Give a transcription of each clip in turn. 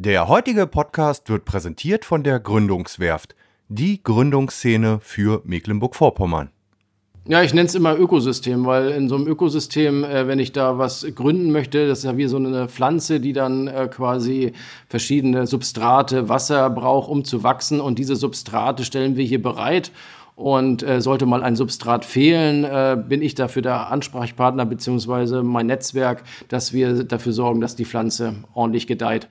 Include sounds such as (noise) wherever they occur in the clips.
Der heutige Podcast wird präsentiert von der Gründungswerft, die Gründungsszene für Mecklenburg-Vorpommern. Ja, ich nenne es immer Ökosystem, weil in so einem Ökosystem, äh, wenn ich da was gründen möchte, das ist ja wie so eine Pflanze, die dann äh, quasi verschiedene Substrate, Wasser braucht, um zu wachsen. Und diese Substrate stellen wir hier bereit. Und äh, sollte mal ein Substrat fehlen, äh, bin ich dafür der Ansprechpartner beziehungsweise mein Netzwerk, dass wir dafür sorgen, dass die Pflanze ordentlich gedeiht.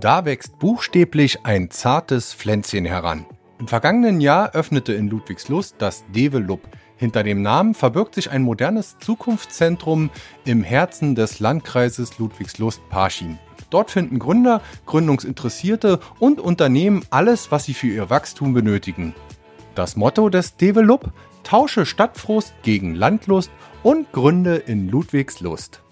Da wächst buchstäblich ein zartes Pflänzchen heran. Im vergangenen Jahr öffnete in Ludwigslust das Develop hinter dem Namen verbirgt sich ein modernes Zukunftszentrum im Herzen des Landkreises Ludwigslust-Parchim. Dort finden Gründer, Gründungsinteressierte und Unternehmen alles, was sie für ihr Wachstum benötigen. Das Motto des Develop: Tausche Stadtfrust gegen Landlust und Gründe in Ludwigslust.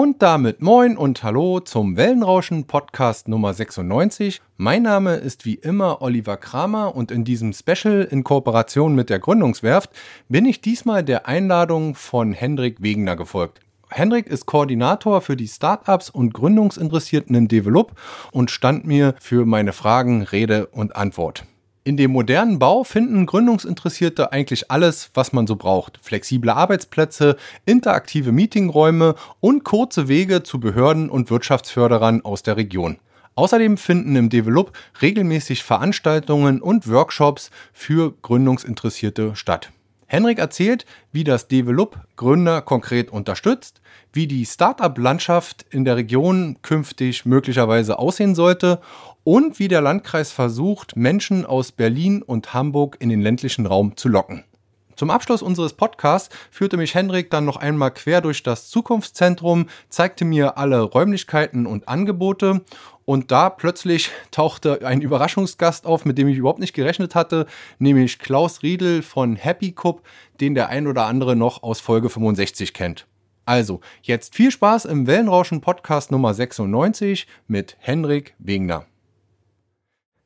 Und damit moin und hallo zum Wellenrauschen Podcast Nummer 96. Mein Name ist wie immer Oliver Kramer und in diesem Special in Kooperation mit der Gründungswerft bin ich diesmal der Einladung von Hendrik Wegener gefolgt. Hendrik ist Koordinator für die Startups und Gründungsinteressierten im Develop und stand mir für meine Fragen Rede und Antwort. In dem modernen Bau finden Gründungsinteressierte eigentlich alles, was man so braucht. Flexible Arbeitsplätze, interaktive Meetingräume und kurze Wege zu Behörden und Wirtschaftsförderern aus der Region. Außerdem finden im Develop regelmäßig Veranstaltungen und Workshops für Gründungsinteressierte statt. Henrik erzählt, wie das Develop Gründer konkret unterstützt, wie die Startup-Landschaft in der Region künftig möglicherweise aussehen sollte und wie der Landkreis versucht, Menschen aus Berlin und Hamburg in den ländlichen Raum zu locken. Zum Abschluss unseres Podcasts führte mich Henrik dann noch einmal quer durch das Zukunftszentrum, zeigte mir alle Räumlichkeiten und Angebote und da plötzlich (laughs) tauchte ein Überraschungsgast auf, mit dem ich überhaupt nicht gerechnet hatte, nämlich Klaus Riedel von Happy Cup, den der ein oder andere noch aus Folge 65 kennt. Also, jetzt viel Spaß im Wellenrauschen Podcast Nummer 96 mit Henrik Wegner.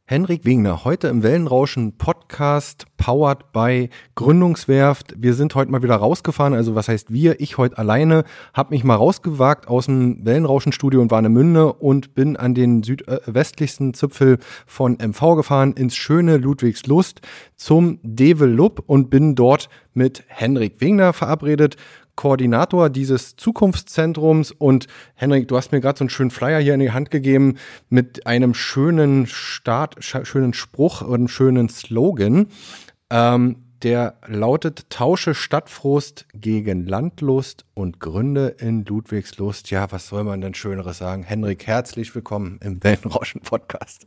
Henrik Wegner, heute im Wellenrauschen Podcast, powered by Gründungswerft. Wir sind heute mal wieder rausgefahren, also was heißt wir? Ich heute alleine, habe mich mal rausgewagt aus dem Wellenrauschenstudio in Warnemünde und bin an den südwestlichsten Zipfel von MV gefahren, ins schöne Ludwigslust zum Develop und bin dort mit Henrik Wegner verabredet. Koordinator dieses Zukunftszentrums. Und Henrik, du hast mir gerade so einen schönen Flyer hier in die Hand gegeben mit einem schönen Start, schönen Spruch und einem schönen Slogan. Ähm, der lautet Tausche Stadtfrost gegen Landlust und Gründe in Ludwigslust. Ja, was soll man denn Schöneres sagen? Henrik, herzlich willkommen im Wellenrauschen-Podcast.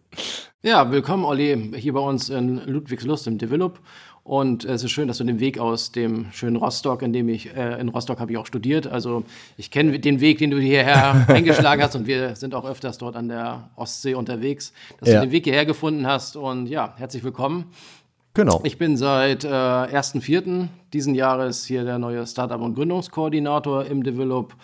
Ja, willkommen, Olli, hier bei uns in Ludwigslust im Develop. Und es ist schön, dass du den Weg aus dem schönen Rostock, in dem ich, äh, in Rostock habe ich auch studiert. Also ich kenne den Weg, den du hierher (laughs) eingeschlagen hast und wir sind auch öfters dort an der Ostsee unterwegs, dass ja. du den Weg hierher gefunden hast. Und ja, herzlich willkommen. Genau. Ich bin seit äh, 1.4. diesen Jahres hier der neue Startup- und Gründungskoordinator im Develop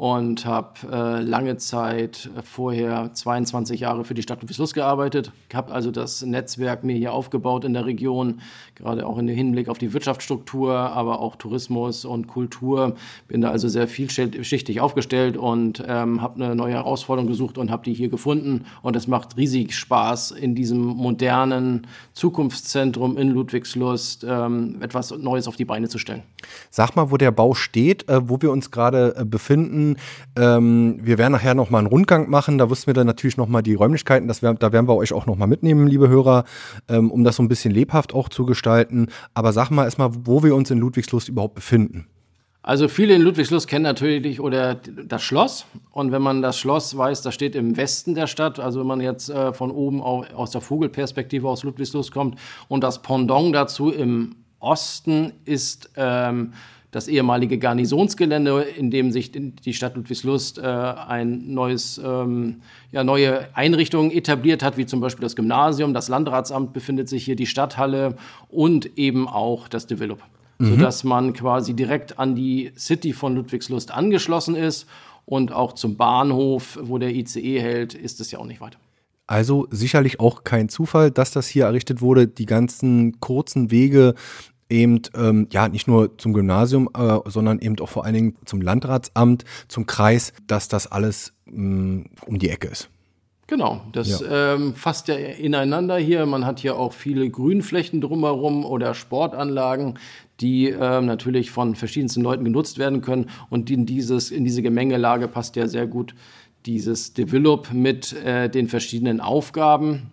und habe äh, lange Zeit vorher 22 Jahre für die Stadt Ludwigslust gearbeitet. Habe also das Netzwerk mir hier aufgebaut in der Region, gerade auch im Hinblick auf die Wirtschaftsstruktur, aber auch Tourismus und Kultur. Bin da also sehr vielschichtig aufgestellt und ähm, habe eine neue Herausforderung gesucht und habe die hier gefunden. Und es macht riesig Spaß, in diesem modernen Zukunftszentrum in Ludwigslust ähm, etwas Neues auf die Beine zu stellen. Sag mal, wo der Bau steht, äh, wo wir uns gerade äh, befinden ähm, wir werden nachher nochmal einen Rundgang machen. Da wussten wir dann natürlich nochmal die Räumlichkeiten. Das wär, da werden wir euch auch nochmal mitnehmen, liebe Hörer, ähm, um das so ein bisschen lebhaft auch zu gestalten. Aber sag mal erstmal, wo wir uns in Ludwigslust überhaupt befinden. Also viele in Ludwigslust kennen natürlich oder das Schloss. Und wenn man das Schloss weiß, das steht im Westen der Stadt. Also wenn man jetzt äh, von oben aus der Vogelperspektive aus Ludwigslust kommt und das Pendant dazu im Osten ist ähm, das ehemalige Garnisonsgelände, in dem sich die Stadt Ludwigslust äh, ein neues, ähm, ja, neue Einrichtungen etabliert hat, wie zum Beispiel das Gymnasium, das Landratsamt befindet sich hier, die Stadthalle und eben auch das Develop. Mhm. Sodass man quasi direkt an die City von Ludwigslust angeschlossen ist und auch zum Bahnhof, wo der ICE hält, ist es ja auch nicht weit. Also sicherlich auch kein Zufall, dass das hier errichtet wurde. Die ganzen kurzen Wege eben ähm, ja nicht nur zum Gymnasium, äh, sondern eben auch vor allen Dingen zum Landratsamt, zum Kreis, dass das alles mh, mm, um die Ecke ist. Genau, das ja. ähm, fasst ja ineinander hier. Man hat hier auch viele Grünflächen drumherum oder Sportanlagen, die ähm, natürlich von verschiedensten Leuten genutzt werden können. Und in, dieses, in diese Gemengelage passt ja sehr gut dieses Develop mit äh, den verschiedenen Aufgaben.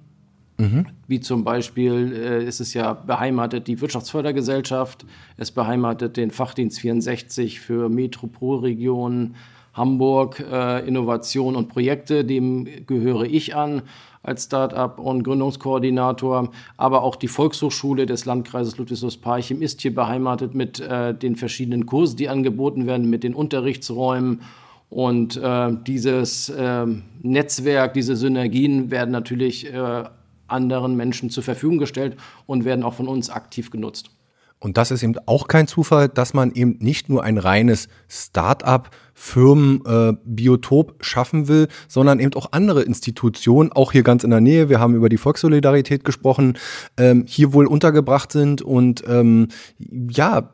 Mhm. Wie zum Beispiel äh, ist es ja beheimatet die Wirtschaftsfördergesellschaft, es beheimatet den Fachdienst 64 für Metropolregionen, Hamburg, äh, Innovation und Projekte, dem gehöre ich an als Start-up und Gründungskoordinator, aber auch die Volkshochschule des Landkreises Ludwigslust-Parchim ist hier beheimatet mit äh, den verschiedenen Kursen, die angeboten werden, mit den Unterrichtsräumen und äh, dieses äh, Netzwerk, diese Synergien werden natürlich äh, anderen Menschen zur Verfügung gestellt und werden auch von uns aktiv genutzt. Und das ist eben auch kein Zufall, dass man eben nicht nur ein reines Start-up Firmenbiotop äh, schaffen will, sondern eben auch andere Institutionen, auch hier ganz in der Nähe, wir haben über die Volkssolidarität gesprochen, ähm, hier wohl untergebracht sind und ähm, ja,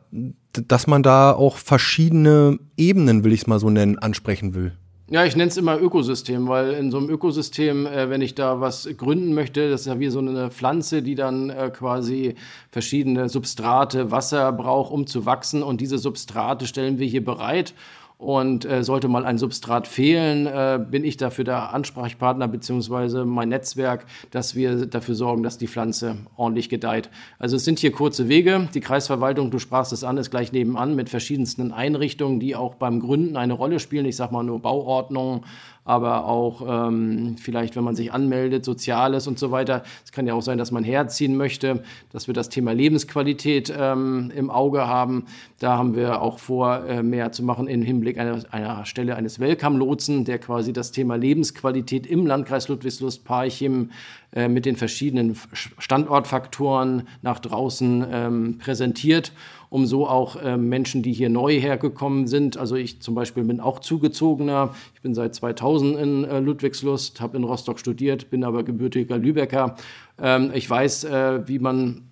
dass man da auch verschiedene Ebenen, will ich es mal so nennen, ansprechen will. Ja, ich nenne es immer Ökosystem, weil in so einem Ökosystem, äh, wenn ich da was gründen möchte, das ist ja wie so eine Pflanze, die dann äh, quasi verschiedene Substrate, Wasser braucht, um zu wachsen. Und diese Substrate stellen wir hier bereit. Und äh, sollte mal ein Substrat fehlen, äh, bin ich dafür der Ansprechpartner beziehungsweise mein Netzwerk, dass wir dafür sorgen, dass die Pflanze ordentlich gedeiht. Also es sind hier kurze Wege. Die Kreisverwaltung, du sprachst es an, ist gleich nebenan mit verschiedensten Einrichtungen, die auch beim Gründen eine Rolle spielen. Ich sage mal nur Bauordnung, aber auch ähm, vielleicht, wenn man sich anmeldet, Soziales und so weiter. Es kann ja auch sein, dass man herziehen möchte, dass wir das Thema Lebensqualität ähm, im Auge haben. Da haben wir auch vor, äh, mehr zu machen im Hinblick einer, einer Stelle eines Welcome-Lotsen, der quasi das Thema Lebensqualität im Landkreis Ludwigslust-Parchim äh, mit den verschiedenen Standortfaktoren nach draußen ähm, präsentiert um so auch äh, Menschen, die hier neu hergekommen sind, also ich zum Beispiel bin auch zugezogener, ich bin seit 2000 in äh, Ludwigslust, habe in Rostock studiert, bin aber gebürtiger Lübecker. Ähm, ich weiß, äh, wie man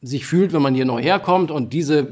sich fühlt, wenn man hier neu herkommt und diese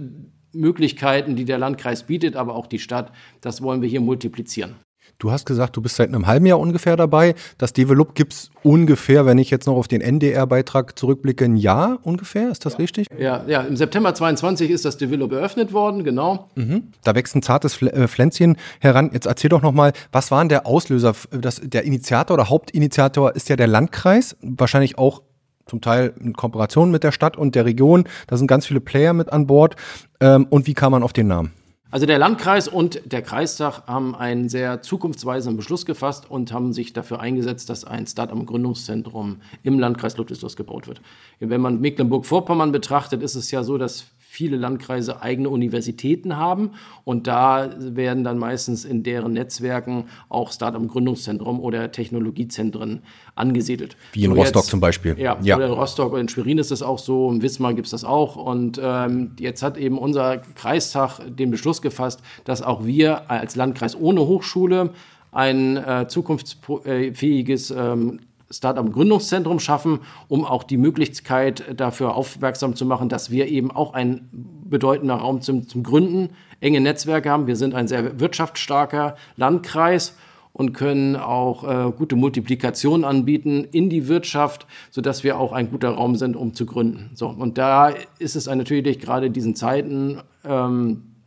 Möglichkeiten, die der Landkreis bietet, aber auch die Stadt, das wollen wir hier multiplizieren. Du hast gesagt, du bist seit einem halben Jahr ungefähr dabei. Das Develop gibt es ungefähr, wenn ich jetzt noch auf den NDR-Beitrag zurückblicke, ein Jahr ungefähr. Ist das ja. richtig? Ja, ja, im September 22 ist das Develop eröffnet worden, genau. Mhm. Da wächst ein zartes äh, Pflänzchen heran. Jetzt erzähl doch nochmal, was war denn der Auslöser? Das, der Initiator oder Hauptinitiator ist ja der Landkreis, wahrscheinlich auch zum Teil in Kooperation mit der Stadt und der Region. Da sind ganz viele Player mit an Bord. Ähm, und wie kam man auf den Namen? Also der Landkreis und der Kreistag haben einen sehr zukunftsweisenden Beschluss gefasst und haben sich dafür eingesetzt, dass ein Start-up-Gründungszentrum im Landkreis Ludwigsburg gebaut wird. Wenn man Mecklenburg-Vorpommern betrachtet, ist es ja so, dass viele Landkreise eigene Universitäten haben und da werden dann meistens in deren Netzwerken auch Start-up-Gründungszentrum oder Technologiezentren angesiedelt. Wie in so Rostock jetzt, zum Beispiel. Ja, ja, oder in Rostock oder in Schwerin ist es auch so, in Wismar gibt es das auch und ähm, jetzt hat eben unser Kreistag den Beschluss gefasst, dass auch wir als Landkreis ohne Hochschule ein äh, zukunftsfähiges ähm, Startup-Gründungszentrum schaffen, um auch die Möglichkeit dafür aufmerksam zu machen, dass wir eben auch ein bedeutender Raum zum, zum Gründen, enge Netzwerke haben. Wir sind ein sehr wirtschaftsstarker Landkreis und können auch äh, gute Multiplikationen anbieten in die Wirtschaft, sodass wir auch ein guter Raum sind, um zu gründen. So, und da ist es natürlich gerade in diesen Zeiten ähm,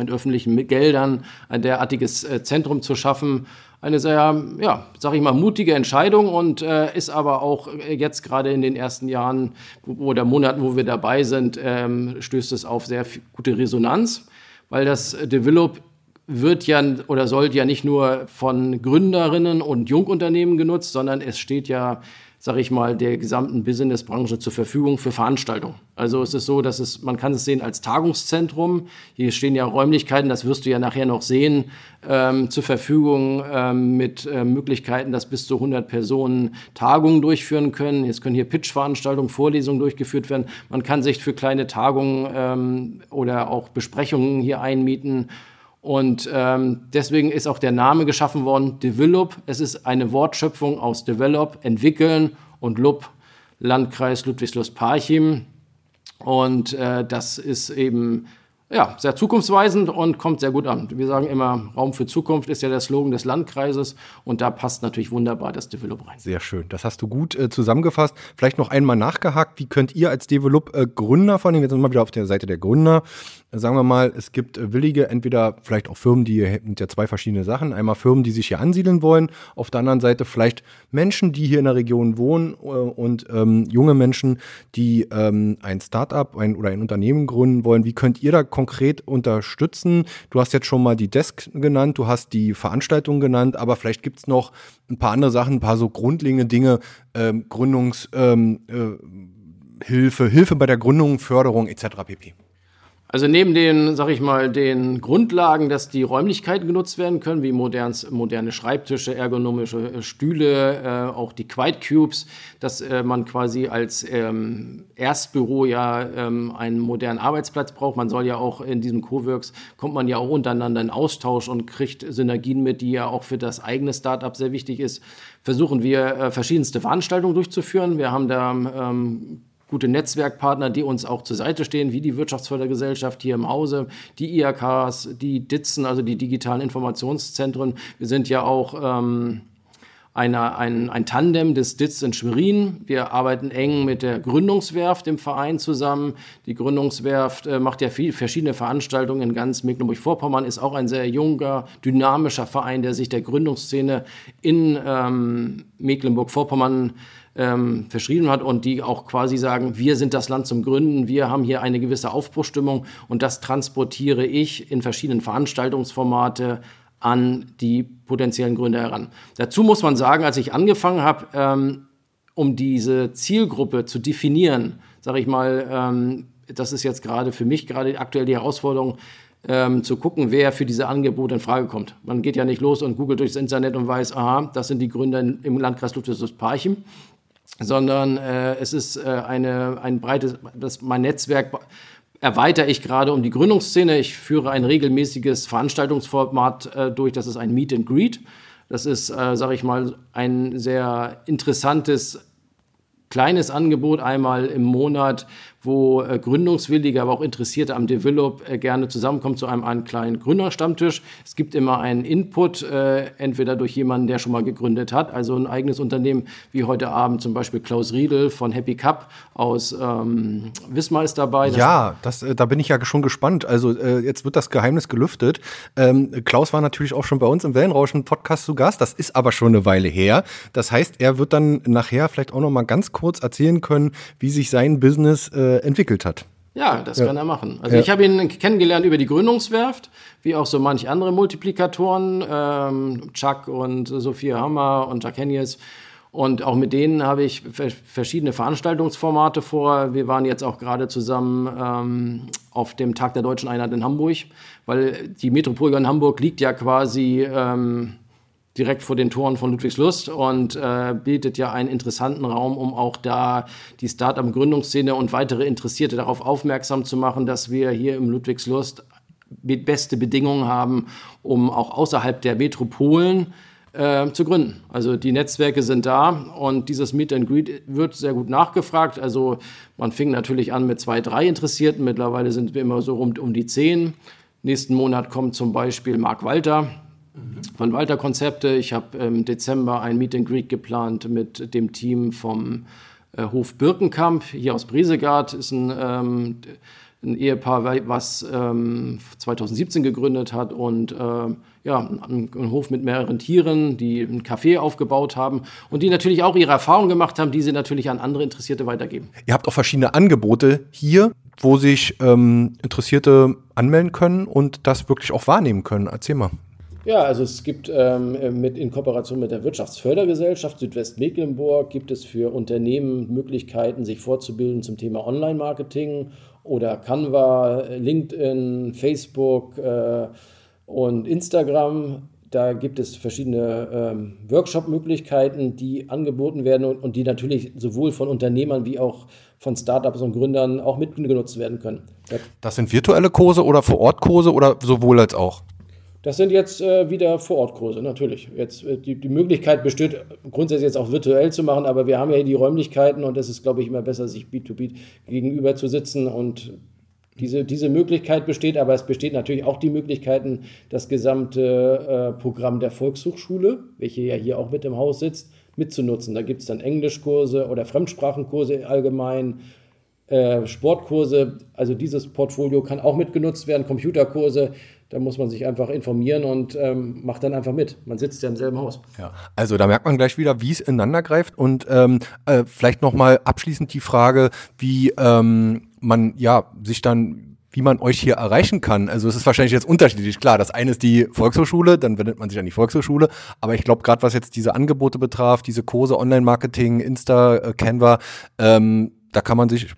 mit öffentlichen Geldern ein derartiges äh, Zentrum zu schaffen, eine sehr, ja, sag ich mal, mutige Entscheidung und äh, ist aber auch jetzt gerade in den ersten Jahren oder Monaten, wo wir dabei sind, ähm, stößt es auf sehr gute Resonanz, weil das Develop wird ja oder sollte ja nicht nur von Gründerinnen und Jungunternehmen genutzt, sondern es steht ja sage ich mal, der gesamten Businessbranche zur Verfügung für Veranstaltungen. Also es ist so, dass es, man kann es sehen als Tagungszentrum. Hier stehen ja Räumlichkeiten, das wirst du ja nachher noch sehen, ähm, zur Verfügung ähm, mit äh, Möglichkeiten, dass bis zu 100 Personen Tagungen durchführen können. Jetzt können hier Pitch-Veranstaltungen, Vorlesungen durchgeführt werden. Man kann sich für kleine Tagungen ähm, oder auch Besprechungen hier einmieten. Und ähm, deswegen ist auch der Name geschaffen worden, Develop. Es ist eine Wortschöpfung aus Develop, entwickeln und Lub, Landkreis Ludwigslust-Parchim. Und äh, das ist eben ja, sehr zukunftsweisend und kommt sehr gut an. Wir sagen immer, Raum für Zukunft ist ja der Slogan des Landkreises und da passt natürlich wunderbar das Develop rein. Sehr schön. Das hast du gut äh, zusammengefasst. Vielleicht noch einmal nachgehakt. Wie könnt ihr als Develop äh, Gründer, vor allem jetzt mal wieder auf der Seite der Gründer, sagen wir mal, es gibt äh, Willige, entweder vielleicht auch Firmen, die sind ja zwei verschiedene Sachen. Einmal Firmen, die sich hier ansiedeln wollen. Auf der anderen Seite vielleicht Menschen, die hier in der Region wohnen äh, und ähm, junge Menschen, die ähm, ein Startup ein, oder ein Unternehmen gründen wollen. Wie könnt ihr da konkret unterstützen? Du hast jetzt schon mal die Desk genannt, du hast die Veranstaltung genannt, aber vielleicht gibt es noch ein paar andere Sachen, ein paar so grundlegende Dinge, ähm, Gründungshilfe, ähm, äh, Hilfe, Hilfe bei der Gründung, Förderung etc. pp. Also neben den, sag ich mal, den Grundlagen, dass die Räumlichkeiten genutzt werden können, wie moderns, moderne Schreibtische, ergonomische äh, Stühle, äh, auch die Quiet Cubes, dass äh, man quasi als ähm, Erstbüro ja ähm, einen modernen Arbeitsplatz braucht. Man soll ja auch in diesem Coworks, kommt man ja auch untereinander in Austausch und kriegt Synergien mit, die ja auch für das eigene Startup sehr wichtig ist. Versuchen wir äh, verschiedenste Veranstaltungen durchzuführen. Wir haben da ähm, gute Netzwerkpartner, die uns auch zur Seite stehen, wie die Wirtschaftsfördergesellschaft hier im Hause, die IAKs, die DITZen, also die digitalen Informationszentren. Wir sind ja auch ähm, eine, ein, ein Tandem des DITZ in Schwerin. Wir arbeiten eng mit der Gründungswerft im Verein zusammen. Die Gründungswerft äh, macht ja viel, verschiedene Veranstaltungen in ganz Mecklenburg-Vorpommern, ist auch ein sehr junger, dynamischer Verein, der sich der Gründungsszene in ähm, Mecklenburg-Vorpommern ähm, verschrieben hat und die auch quasi sagen, wir sind das Land zum Gründen, wir haben hier eine gewisse Aufbruchstimmung und das transportiere ich in verschiedenen Veranstaltungsformate an die potenziellen Gründer heran. Dazu muss man sagen, als ich angefangen habe, ähm, um diese Zielgruppe zu definieren, sage ich mal, ähm, das ist jetzt gerade für mich gerade aktuell die Herausforderung, ähm, zu gucken, wer für diese Angebote in Frage kommt. Man geht ja nicht los und googelt durchs Internet und weiß, aha, das sind die Gründer im Landkreis Ludwigsburg-Parchim, sondern äh, es ist äh, eine, ein breites, das, mein Netzwerk erweitere ich gerade um die Gründungsszene. Ich führe ein regelmäßiges Veranstaltungsformat äh, durch, das ist ein Meet and Greet. Das ist, äh, sage ich mal, ein sehr interessantes kleines Angebot einmal im Monat, wo äh, Gründungswillige, aber auch Interessierte am Develop äh, gerne zusammenkommen zu einem, einem kleinen Gründerstammtisch. Es gibt immer einen Input, äh, entweder durch jemanden, der schon mal gegründet hat, also ein eigenes Unternehmen, wie heute Abend zum Beispiel Klaus Riedel von Happy Cup aus ähm, Wismar ist dabei. ja, das, da bin ich ja schon gespannt. Also jetzt wird das Geheimnis gelüftet. Ähm, Klaus war natürlich auch schon bei uns im Wellenrauschen-Podcast zu Gast. Das ist aber schon eine Weile her. Das heißt, er wird dann nachher vielleicht auch noch mal ganz kurz erzählen können, wie sich sein Business äh, äh, entwickelt hat. Ja, das ja. kann er machen. Also ja. ich habe ihn kennengelernt über die Gründungswerft, wie auch so manch andere Multiplikatoren, ähm, Chuck und Sophia Hammer und Jack Hennies. Und auch mit denen habe ich verschiedene Veranstaltungsformate vor. Wir waren jetzt auch gerade zusammen ähm, auf dem Tag der Deutschen Einheit in Hamburg, weil die Metropole in Hamburg liegt ja quasi ähm, direkt vor den Toren von Ludwigslust und äh, bietet ja einen interessanten Raum, um auch da die Start-up-Gründungsszene und weitere Interessierte darauf aufmerksam zu machen, dass wir hier im Ludwigslust beste Bedingungen haben, um auch außerhalb der Metropolen äh, zu gründen. Also die Netzwerke sind da und dieses Meet and Greet wird sehr gut nachgefragt. Also man fing natürlich an mit zwei, drei Interessierten. Mittlerweile sind wir immer so rund um die zehn. Nächsten Monat kommt zum Beispiel Marc Walter, von Walter Konzepte. Ich habe im Dezember ein Meet and Greet geplant mit dem Team vom äh, Hof Birkenkamp hier aus Bresegard. Ist ein, ähm, ein Ehepaar, was ähm, 2017 gegründet hat und äh, ja, ein, ein, Hof mit mehreren Tieren, die ein Café aufgebaut haben und die natürlich auch ihre Erfahrungen gemacht haben, die sie natürlich an andere Interessierte weitergeben. Ihr habt auch verschiedene Angebote hier, wo sich ähm, Interessierte anmelden können und das wirklich auch wahrnehmen können. Erzähl mal. Ja, also es gibt ähm, mit, in Kooperation mit der Wirtschaftsfördergesellschaft Südwestmecklenburg gibt es für Unternehmen Möglichkeiten, sich vorzubilden zum Thema Online-Marketing oder Canva, LinkedIn, Facebook äh, und Instagram. Da gibt es verschiedene ähm, Workshop-Möglichkeiten, die angeboten werden und, und, die natürlich sowohl von Unternehmern wie auch von Startups und Gründern auch mitgenutzt werden können. Das sind virtuelle Kurse oder Vor-Ort-Kurse oder sowohl als auch? Das sind jetzt äh, wieder Vorortkurse, natürlich. Jetzt äh, die, die Möglichkeit besteht, grundsätzlich jetzt auch virtuell zu machen, aber wir haben ja hier die Räumlichkeiten und es ist, glaube ich, immer besser, sich B2B gegenüber zu sitzen und diese, diese Möglichkeit besteht, aber es besteht natürlich auch die Möglichkeiten, das gesamte äh, Programm der Volkshochschule, welche ja hier auch mit im Haus sitzt, mitzunutzen. Da gibt es dann Englischkurse oder Fremdsprachenkurse allgemein, äh, Sportkurse. Also dieses Portfolio kann auch mitgenutzt werden, Computerkurse. Da muss man sich einfach informieren und ähm, macht dann einfach mit. Man sitzt ja im selben Haus. Ja, also da merkt man gleich wieder, wie es ineinander greift. Und ähm, äh, vielleicht nochmal abschließend die Frage, wie ähm, man ja sich dann wie man euch hier erreichen kann. Also es ist wahrscheinlich jetzt unterschiedlich. Klar, das eine ist die Volkshochschule, dann wendet man sich an die Volkshochschule. Aber ich glaube, gerade was jetzt diese Angebote betraf, diese Kurse, Online-Marketing, Insta, äh, Canva, ähm, da kann man sich,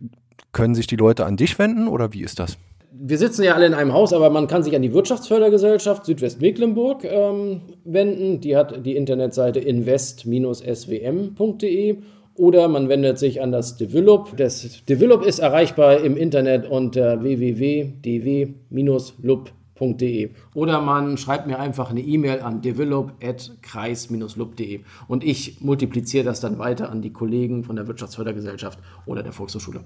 können sich die Leute an dich wenden oder wie ist das? Wir sitzen ja alle in einem Haus, aber man kann sich an die Wirtschaftsfördergesellschaft Südwestmecklenburg ähm, wenden. Die hat die Internetseite invest-swm.de oder man wendet sich an das Develop. Das Develop ist erreichbar im Internet unter www.dw-lub.de oder man schreibt mir einfach eine E-Mail an develop.kreis-lub.de und ich multipliziere das dann weiter an die Kollegen von der Wirtschaftsfördergesellschaft oder der Volkshochschule.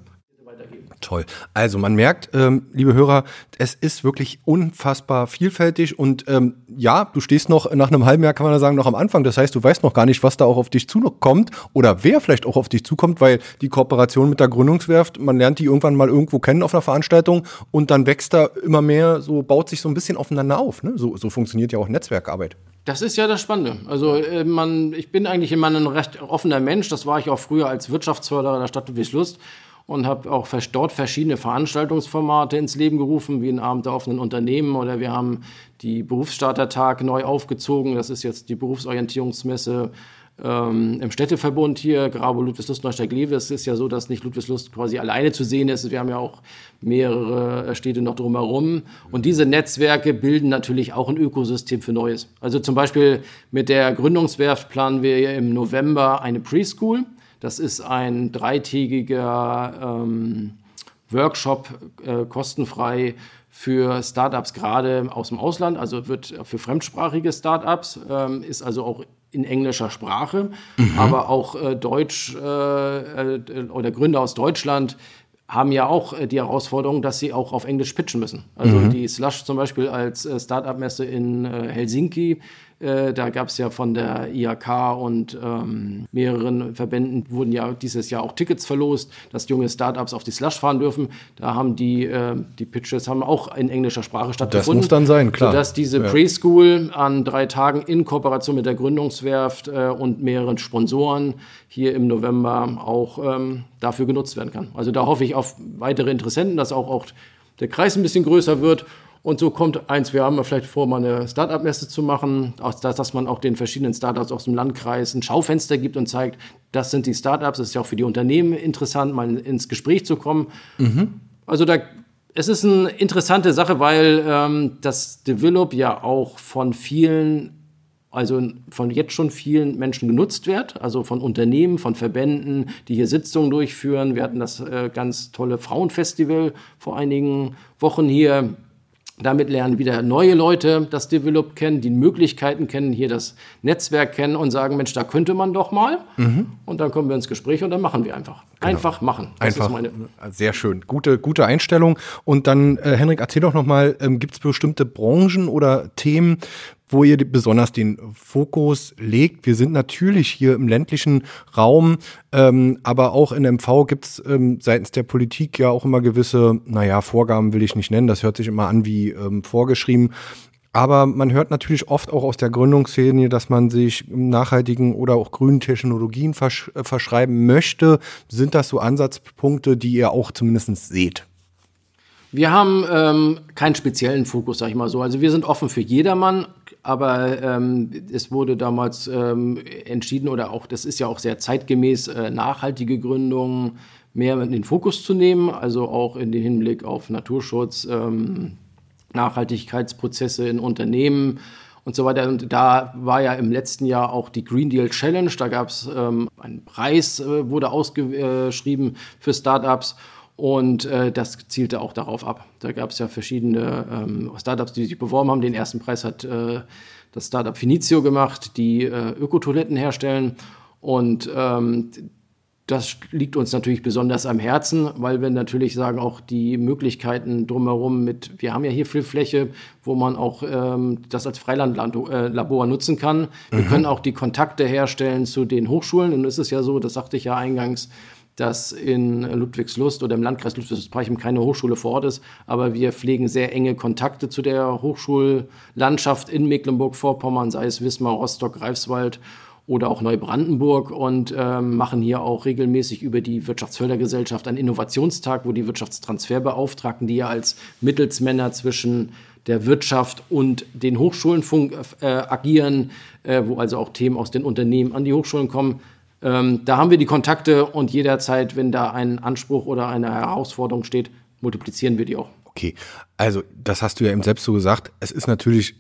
Toll. Also man merkt, ähm, liebe Hörer, es ist wirklich unfassbar vielfältig und ähm, ja, du stehst noch nach einem halben Jahr, kann man sagen, noch am Anfang. Das heißt, du weißt noch gar nicht, was da auch auf dich zukommt oder wer vielleicht auch auf dich zukommt, weil die Kooperation mit der Gründungswerft, man lernt die irgendwann mal irgendwo kennen auf einer Veranstaltung und dann wächst da immer mehr, so baut sich so ein bisschen aufeinander auf. Ne? So, so funktioniert ja auch Netzwerkarbeit. Das ist ja das Spannende. Also äh, man, ich bin eigentlich immer ein recht offener Mensch. Das war ich auch früher als Wirtschaftsförderer der Stadt Ludwigslust und habe auch dort verschiedene Veranstaltungsformate ins Leben gerufen, wie ein Abend der offenen Unternehmen oder wir haben die Berufsstartertag neu aufgezogen. Das ist jetzt die Berufsorientierungsmesse ähm, im Städteverbund hier, Grabo, Ludwigslust, Neustadt-Glewe. Es ist ja so, dass nicht Ludwigslust quasi alleine zu sehen ist. Wir haben ja auch mehrere Städte noch drumherum. Und diese Netzwerke bilden natürlich auch ein Ökosystem für Neues. Also zum Beispiel mit der Gründungswerft planen wir im November eine Preschool. Das ist ein dreitägiger ähm, Workshop, äh, kostenfrei für Startups gerade aus dem Ausland, also wird für fremdsprachige Startups, ähm, ist also auch in englischer Sprache, mhm. aber auch äh, Deutsch äh, äh oder Gründer aus Deutschland haben ja auch äh, die Herausforderung, dass sie auch auf Englisch pitchen müssen. Also mhm. die Slush zum Beispiel als äh, Startup-Messe in Helsinki äh, da gab es ja von der IAK und ähm, mehreren Verbänden wurden ja dieses Jahr auch Tickets verlost, dass junge Startups auf die Slush fahren dürfen. Da haben die, äh, die Pitches haben auch in englischer Sprache stattgefunden. Das muss dann sein, klar. Sodass diese ja. Preschool an drei Tagen in Kooperation mit der Gründungswerft äh, und mehreren Sponsoren hier im November auch ähm, dafür genutzt werden kann. Also da hoffe ich auf weitere Interessenten, dass auch, auch der Kreis ein bisschen größer wird und so kommt eins, wir haben vielleicht vor, mal eine Startup-Messe zu machen, dass man auch den verschiedenen Startups aus dem Landkreis ein Schaufenster gibt und zeigt, das sind die Startups. Das ist ja auch für die Unternehmen interessant, mal ins Gespräch zu kommen. Mhm. Also da, es ist eine interessante Sache, weil ähm, das Develop ja auch von vielen also von jetzt schon vielen Menschen genutzt wird, also von Unternehmen, von Verbänden, die hier Sitzungen durchführen. Wir hatten das äh, ganz tolle Frauenfestival vor einigen Wochen hier. Damit lernen wieder neue Leute das Develop kennen, die Möglichkeiten kennen, hier das Netzwerk kennen und sagen, Mensch, da könnte man doch mal. Mhm. Und dann kommen wir ins Gespräch und dann machen wir einfach. Genau. Einfach machen. Das einfach. Sehr schön. Gute, gute Einstellung. Und dann, äh, Henrik, erzähl doch nochmal, ähm, gibt es bestimmte Branchen oder Themen, wo ihr besonders den Fokus legt. Wir sind natürlich hier im ländlichen Raum, ähm, aber auch in MV gibt es ähm, seitens der Politik ja auch immer gewisse, naja, Vorgaben will ich nicht nennen, das hört sich immer an wie ähm, vorgeschrieben. Aber man hört natürlich oft auch aus der Gründungsszene, dass man sich nachhaltigen oder auch grünen Technologien versch äh, verschreiben möchte. Sind das so Ansatzpunkte, die ihr auch zumindest seht? Wir haben ähm, keinen speziellen Fokus, sag ich mal so. Also wir sind offen für jedermann, aber ähm, es wurde damals ähm, entschieden oder auch, das ist ja auch sehr zeitgemäß, äh, nachhaltige Gründungen mehr in den Fokus zu nehmen, also auch in den Hinblick auf Naturschutz, ähm, Nachhaltigkeitsprozesse in Unternehmen und so weiter. Und da war ja im letzten Jahr auch die Green Deal Challenge. Da gab es ähm, einen Preis, äh, wurde ausgeschrieben für Startups. Und äh, das zielte auch darauf ab. Da gab es ja verschiedene ähm, Startups, die sich beworben haben. Den ersten Preis hat äh, das Startup Finizio gemacht, die äh, Ökotoiletten herstellen. Und ähm, das liegt uns natürlich besonders am Herzen, weil wir natürlich sagen, auch die Möglichkeiten drumherum mit, wir haben ja hier viel Fläche, wo man auch ähm, das als Freilandlabor äh, nutzen kann. Wir mhm. können auch die Kontakte herstellen zu den Hochschulen. Und es ist ja so, das sagte ich ja eingangs, dass in Ludwigslust oder im Landkreis Ludwigslust-Parchim keine Hochschule vor Ort ist, aber wir pflegen sehr enge Kontakte zu der Hochschullandschaft in Mecklenburg-Vorpommern, sei es Wismar, Rostock, Greifswald oder auch Neubrandenburg und ähm, machen hier auch regelmäßig über die Wirtschaftsfördergesellschaft einen Innovationstag, wo die Wirtschaftstransferbeauftragten, die ja als Mittelsmänner zwischen der Wirtschaft und den Hochschulen äh, agieren, äh, wo also auch Themen aus den Unternehmen an die Hochschulen kommen. Ähm, da haben wir die Kontakte und jederzeit, wenn da ein Anspruch oder eine Herausforderung steht, multiplizieren wir die auch. Okay, also das hast du ja eben selbst so gesagt. Es ist natürlich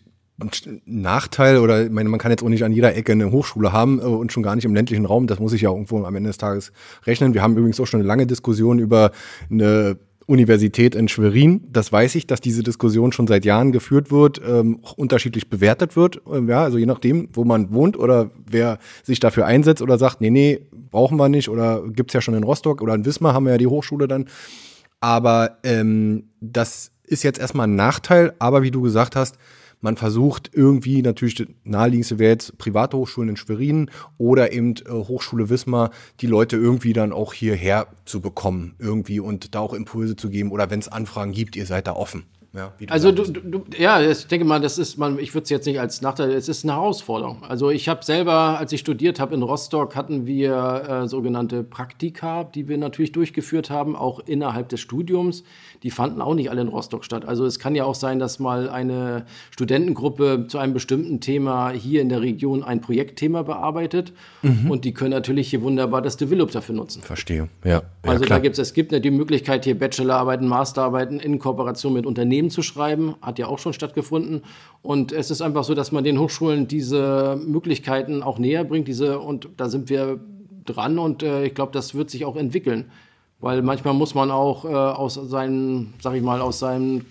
Nachteil oder ich meine, man kann jetzt auch nicht an jeder Ecke eine Hochschule haben äh, und schon gar nicht im ländlichen Raum. Das muss ich ja irgendwo am Ende des Tages rechnen. Wir haben übrigens auch schon eine lange Diskussion über eine Universität in Schwerin. Das weiß ich, dass diese Diskussion schon seit Jahren geführt wird, ähm, unterschiedlich bewertet wird. Ähm, ja, also je nachdem, wo man wohnt oder wer sich dafür einsetzt oder sagt, nee, nee, brauchen wir nicht oder gibt's ja schon in Rostock oder in Wismar haben wir ja die Hochschule dann. Aber ähm, das ist jetzt erstmal ein Nachteil, aber wie du gesagt hast, man versucht irgendwie, natürlich naheliegendste wäre jetzt private Hochschulen in Schwerin oder eben äh, Hochschule Wismar, die Leute irgendwie dann auch hierher zu bekommen irgendwie und da auch Impulse zu geben oder wenn es Anfragen gibt, ihr seid da offen. Ja, also du, du, ja, ich denke mal, das ist man, ich würde es jetzt nicht als Nachteil, es ist eine Herausforderung. Also ich habe selber, als ich studiert habe in Rostock, hatten wir äh, sogenannte Praktika, die wir natürlich durchgeführt haben, auch innerhalb des Studiums. Die fanden auch nicht alle in Rostock statt. Also es kann ja auch sein, dass mal eine Studentengruppe zu einem bestimmten Thema hier in der Region ein Projektthema bearbeitet mhm. und die können natürlich hier wunderbar das Develop dafür nutzen. Verstehe, ja. ja also klar. da gibt es, es gibt ja die Möglichkeit hier Bachelorarbeiten, Masterarbeiten in Kooperation mit Unternehmen Unternehmen zu schreiben, hat ja auch schon stattgefunden. Und es ist einfach so, dass man den Hochschulen diese Möglichkeiten auch näher bringt. Diese, und da sind wir dran und äh, ich glaube, das wird sich auch entwickeln. Weil manchmal muss man auch äh, aus seinem, sag ich mal, aus seinem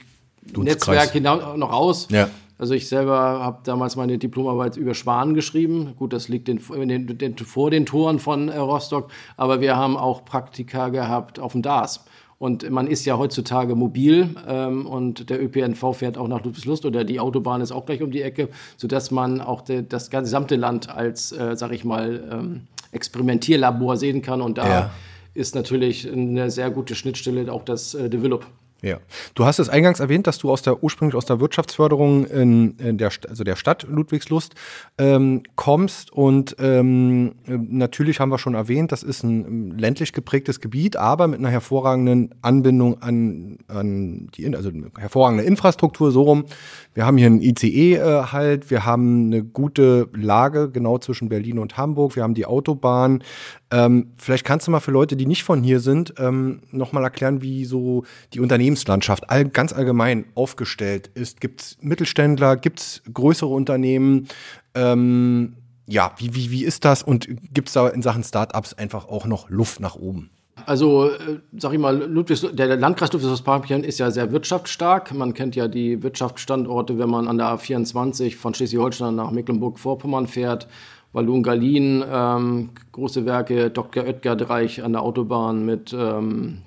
Netzwerk hinaus noch raus. Ja. Also ich selber habe damals meine Diplomarbeit über Schwan geschrieben. Gut, das liegt in, in den, vor den Toren von äh, Rostock, aber wir haben auch Praktika gehabt auf dem DAS. Und man ist ja heutzutage mobil ähm, und der ÖPNV fährt auch nach Ludwigslust oder die Autobahn ist auch gleich um die Ecke, sodass man auch de, das gesamte Land als, äh, sag ich mal, ähm, Experimentierlabor sehen kann. Und da ja. ist natürlich eine sehr gute Schnittstelle auch das äh, Develop. Ja. Du hast es eingangs erwähnt, dass du aus der ursprünglich aus der Wirtschaftsförderung in, in der, also der Stadt Ludwigslust ähm, kommst. Und ähm, natürlich haben wir schon erwähnt, das ist ein ländlich geprägtes Gebiet, aber mit einer hervorragenden Anbindung an, an die, also hervorragende Infrastruktur, so rum. Wir haben hier einen ICE äh, wir haben eine gute Lage genau zwischen Berlin und Hamburg, wir haben die Autobahn. Ähm, vielleicht kannst du mal für Leute, die nicht von hier sind, ähm, nochmal erklären, wie so die Unternehmenslandschaft all, ganz allgemein aufgestellt ist. Gibt es Mittelständler, gibt es größere Unternehmen? Ähm, ja, wie, wie, wie ist das und gibt es da in Sachen Startups einfach auch noch Luft nach oben? Also, äh, sag ich mal, Ludwigs, der Landkreis Ludwigshaus-Parchim ist ja sehr wirtschaftsstark. Man kennt ja die Wirtschaftsstandorte, wenn man an der A24 von Schleswig-Holstein nach Mecklenburg-Vorpommern fährt. Wallung Galin, ähm, große Werke, Dr. Oetker Dreich an der Autobahn mit, ähm,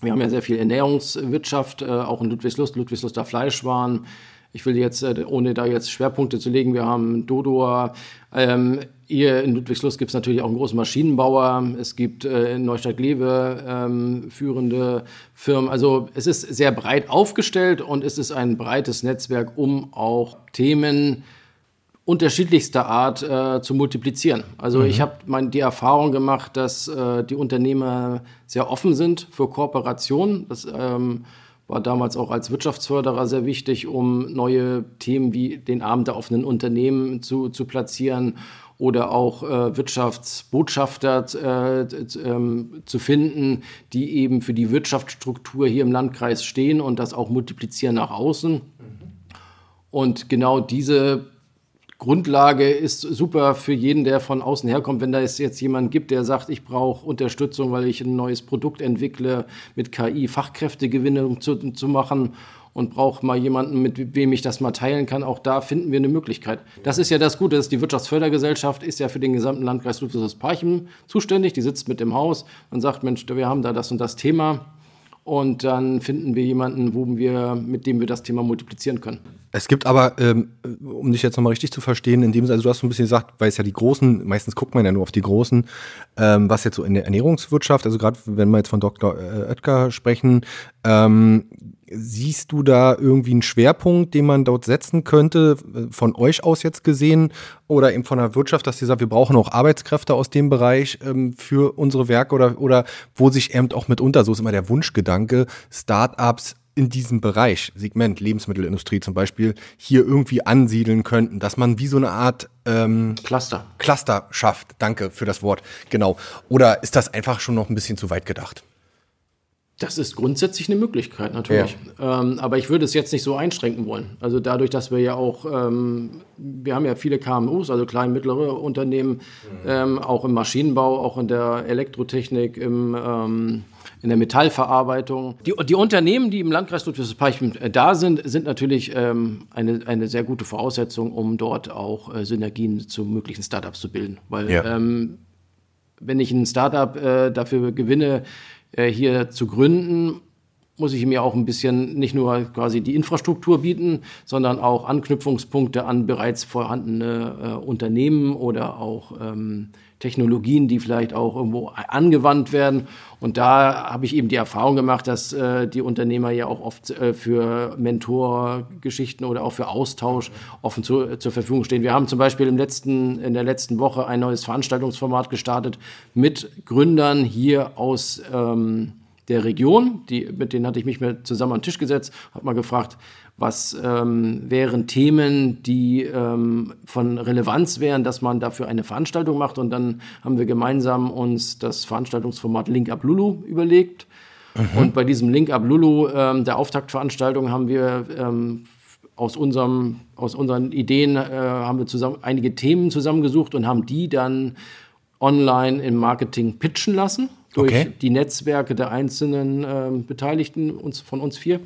wir haben ja sehr viel Ernährungswirtschaft, äh, auch in Ludwigslust, Ludwigsluster Fleischwaren. Ich will jetzt, äh, ohne da jetzt Schwerpunkte zu legen, wir haben Dodor, ähm, hier in Ludwigslust gibt es natürlich auch einen großen Maschinenbauer. Es gibt äh, in Neustadt-Glewe ähm, führende Firmen. Also es ist sehr breit aufgestellt und es ist ein breites Netzwerk, um auch Themen unterschiedlichster Art äh, zu multiplizieren. Also mhm. ich habe die Erfahrung gemacht, dass äh, die Unternehmer sehr offen sind für Kooperation. Das ähm, war damals auch als Wirtschaftsförderer sehr wichtig, um neue Themen wie den Abend der offenen Unternehmen zu, zu platzieren oder auch äh, Wirtschaftsbotschafter äh, ähm, zu finden, die eben für die Wirtschaftsstruktur hier im Landkreis stehen und das auch multiplizieren nach außen. Mhm. Und genau diese Grundlage ist super für jeden, der von außen herkommt. Wenn da es jetzt jemand gibt, der sagt, ich brauche Unterstützung, weil ich ein neues Produkt entwickle, mit KI Fachkräftegewinnung zu, zu machen und brauche mal jemanden, mit wem ich das mal teilen kann. Auch da finden wir eine Möglichkeit. Das ist ja das Gute, dass die Wirtschaftsfördergesellschaft ist ja für den gesamten Landkreis Ludwigsparchim zuständig. Die sitzt mit im Haus und sagt, Mensch, wir haben da das und das Thema und dann finden wir jemanden, wo wir, mit dem wir das Thema multiplizieren können. Es gibt aber, ähm, um dich jetzt nochmal richtig zu verstehen, in dem Sinne, also du hast so ein bisschen gesagt, weil es ja die Großen, meistens guckt man ja nur auf die Großen, ähm, was jetzt so in der Ernährungswirtschaft, also gerade wenn wir jetzt von Dr. Äh, Oetker sprechen, ähm, Siehst du da irgendwie einen Schwerpunkt, den man dort setzen könnte, äh, von euch aus jetzt gesehen oder eben von der Wirtschaft, dass sie sagt, wir brauchen auch Arbeitskräfte aus dem Bereich ähm, für unsere Werke oder, oder wo sich eben auch mitunter, so ist immer der Wunschgedanke, Startups in diesem Bereich, Segment Lebensmittelindustrie zum Beispiel, hier irgendwie ansiedeln könnten, dass man wie so eine Art ähm, Cluster. Cluster schafft. Danke für das Wort. Genau. Oder ist das einfach schon noch ein bisschen zu weit gedacht? Das ist grundsätzlich eine Möglichkeit, natürlich. Ja. Ähm, aber ich würde es jetzt nicht so einschränken wollen. Also dadurch, dass wir ja auch, ähm, wir haben ja viele KMUs, also kleine, mittlere Unternehmen, mhm. ähm, auch im Maschinenbau, auch in der Elektrotechnik, im, ähm, in der Metallverarbeitung. Die, die, Unternehmen, die im Landkreis Ludwigsparchim äh, da sind, sind natürlich ähm, eine, eine sehr gute Voraussetzung, um dort auch äh, Synergien zu möglichen Startups zu bilden. Weil ja. Ähm, wenn ich ein Startup äh, dafür gewinne, äh, hier zu gründen, muss ich mir auch ein bisschen nicht nur quasi die Infrastruktur bieten, sondern auch Anknüpfungspunkte an bereits vorhandene äh, Unternehmen oder auch ähm, Technologien, die vielleicht auch irgendwo angewandt werden. Und da habe ich eben die Erfahrung gemacht, dass äh, die Unternehmer ja auch oft äh, für Mentorgeschichten oder auch für Austausch offen zu, zur Verfügung stehen. Wir haben zum Beispiel im letzten, in der letzten Woche ein neues Veranstaltungsformat gestartet mit Gründern hier aus ähm, der Region. Die, mit denen hatte ich mich mal zusammen an den Tisch gesetzt, habe mal gefragt, was ähm, wären Themen, die ähm, von Relevanz wären, dass man dafür eine Veranstaltung macht. Und dann haben wir gemeinsam uns das Veranstaltungsformat Link Up Lulu überlegt. Mhm. Und bei diesem Link Up Lulu, ähm, der Auftaktveranstaltung, haben wir ähm, aus, unserem, aus unseren Ideen äh, haben wir zusammen einige Themen zusammengesucht und haben die dann online im Marketing pitchen lassen durch okay. die Netzwerke der einzelnen äh, Beteiligten uns, von uns vier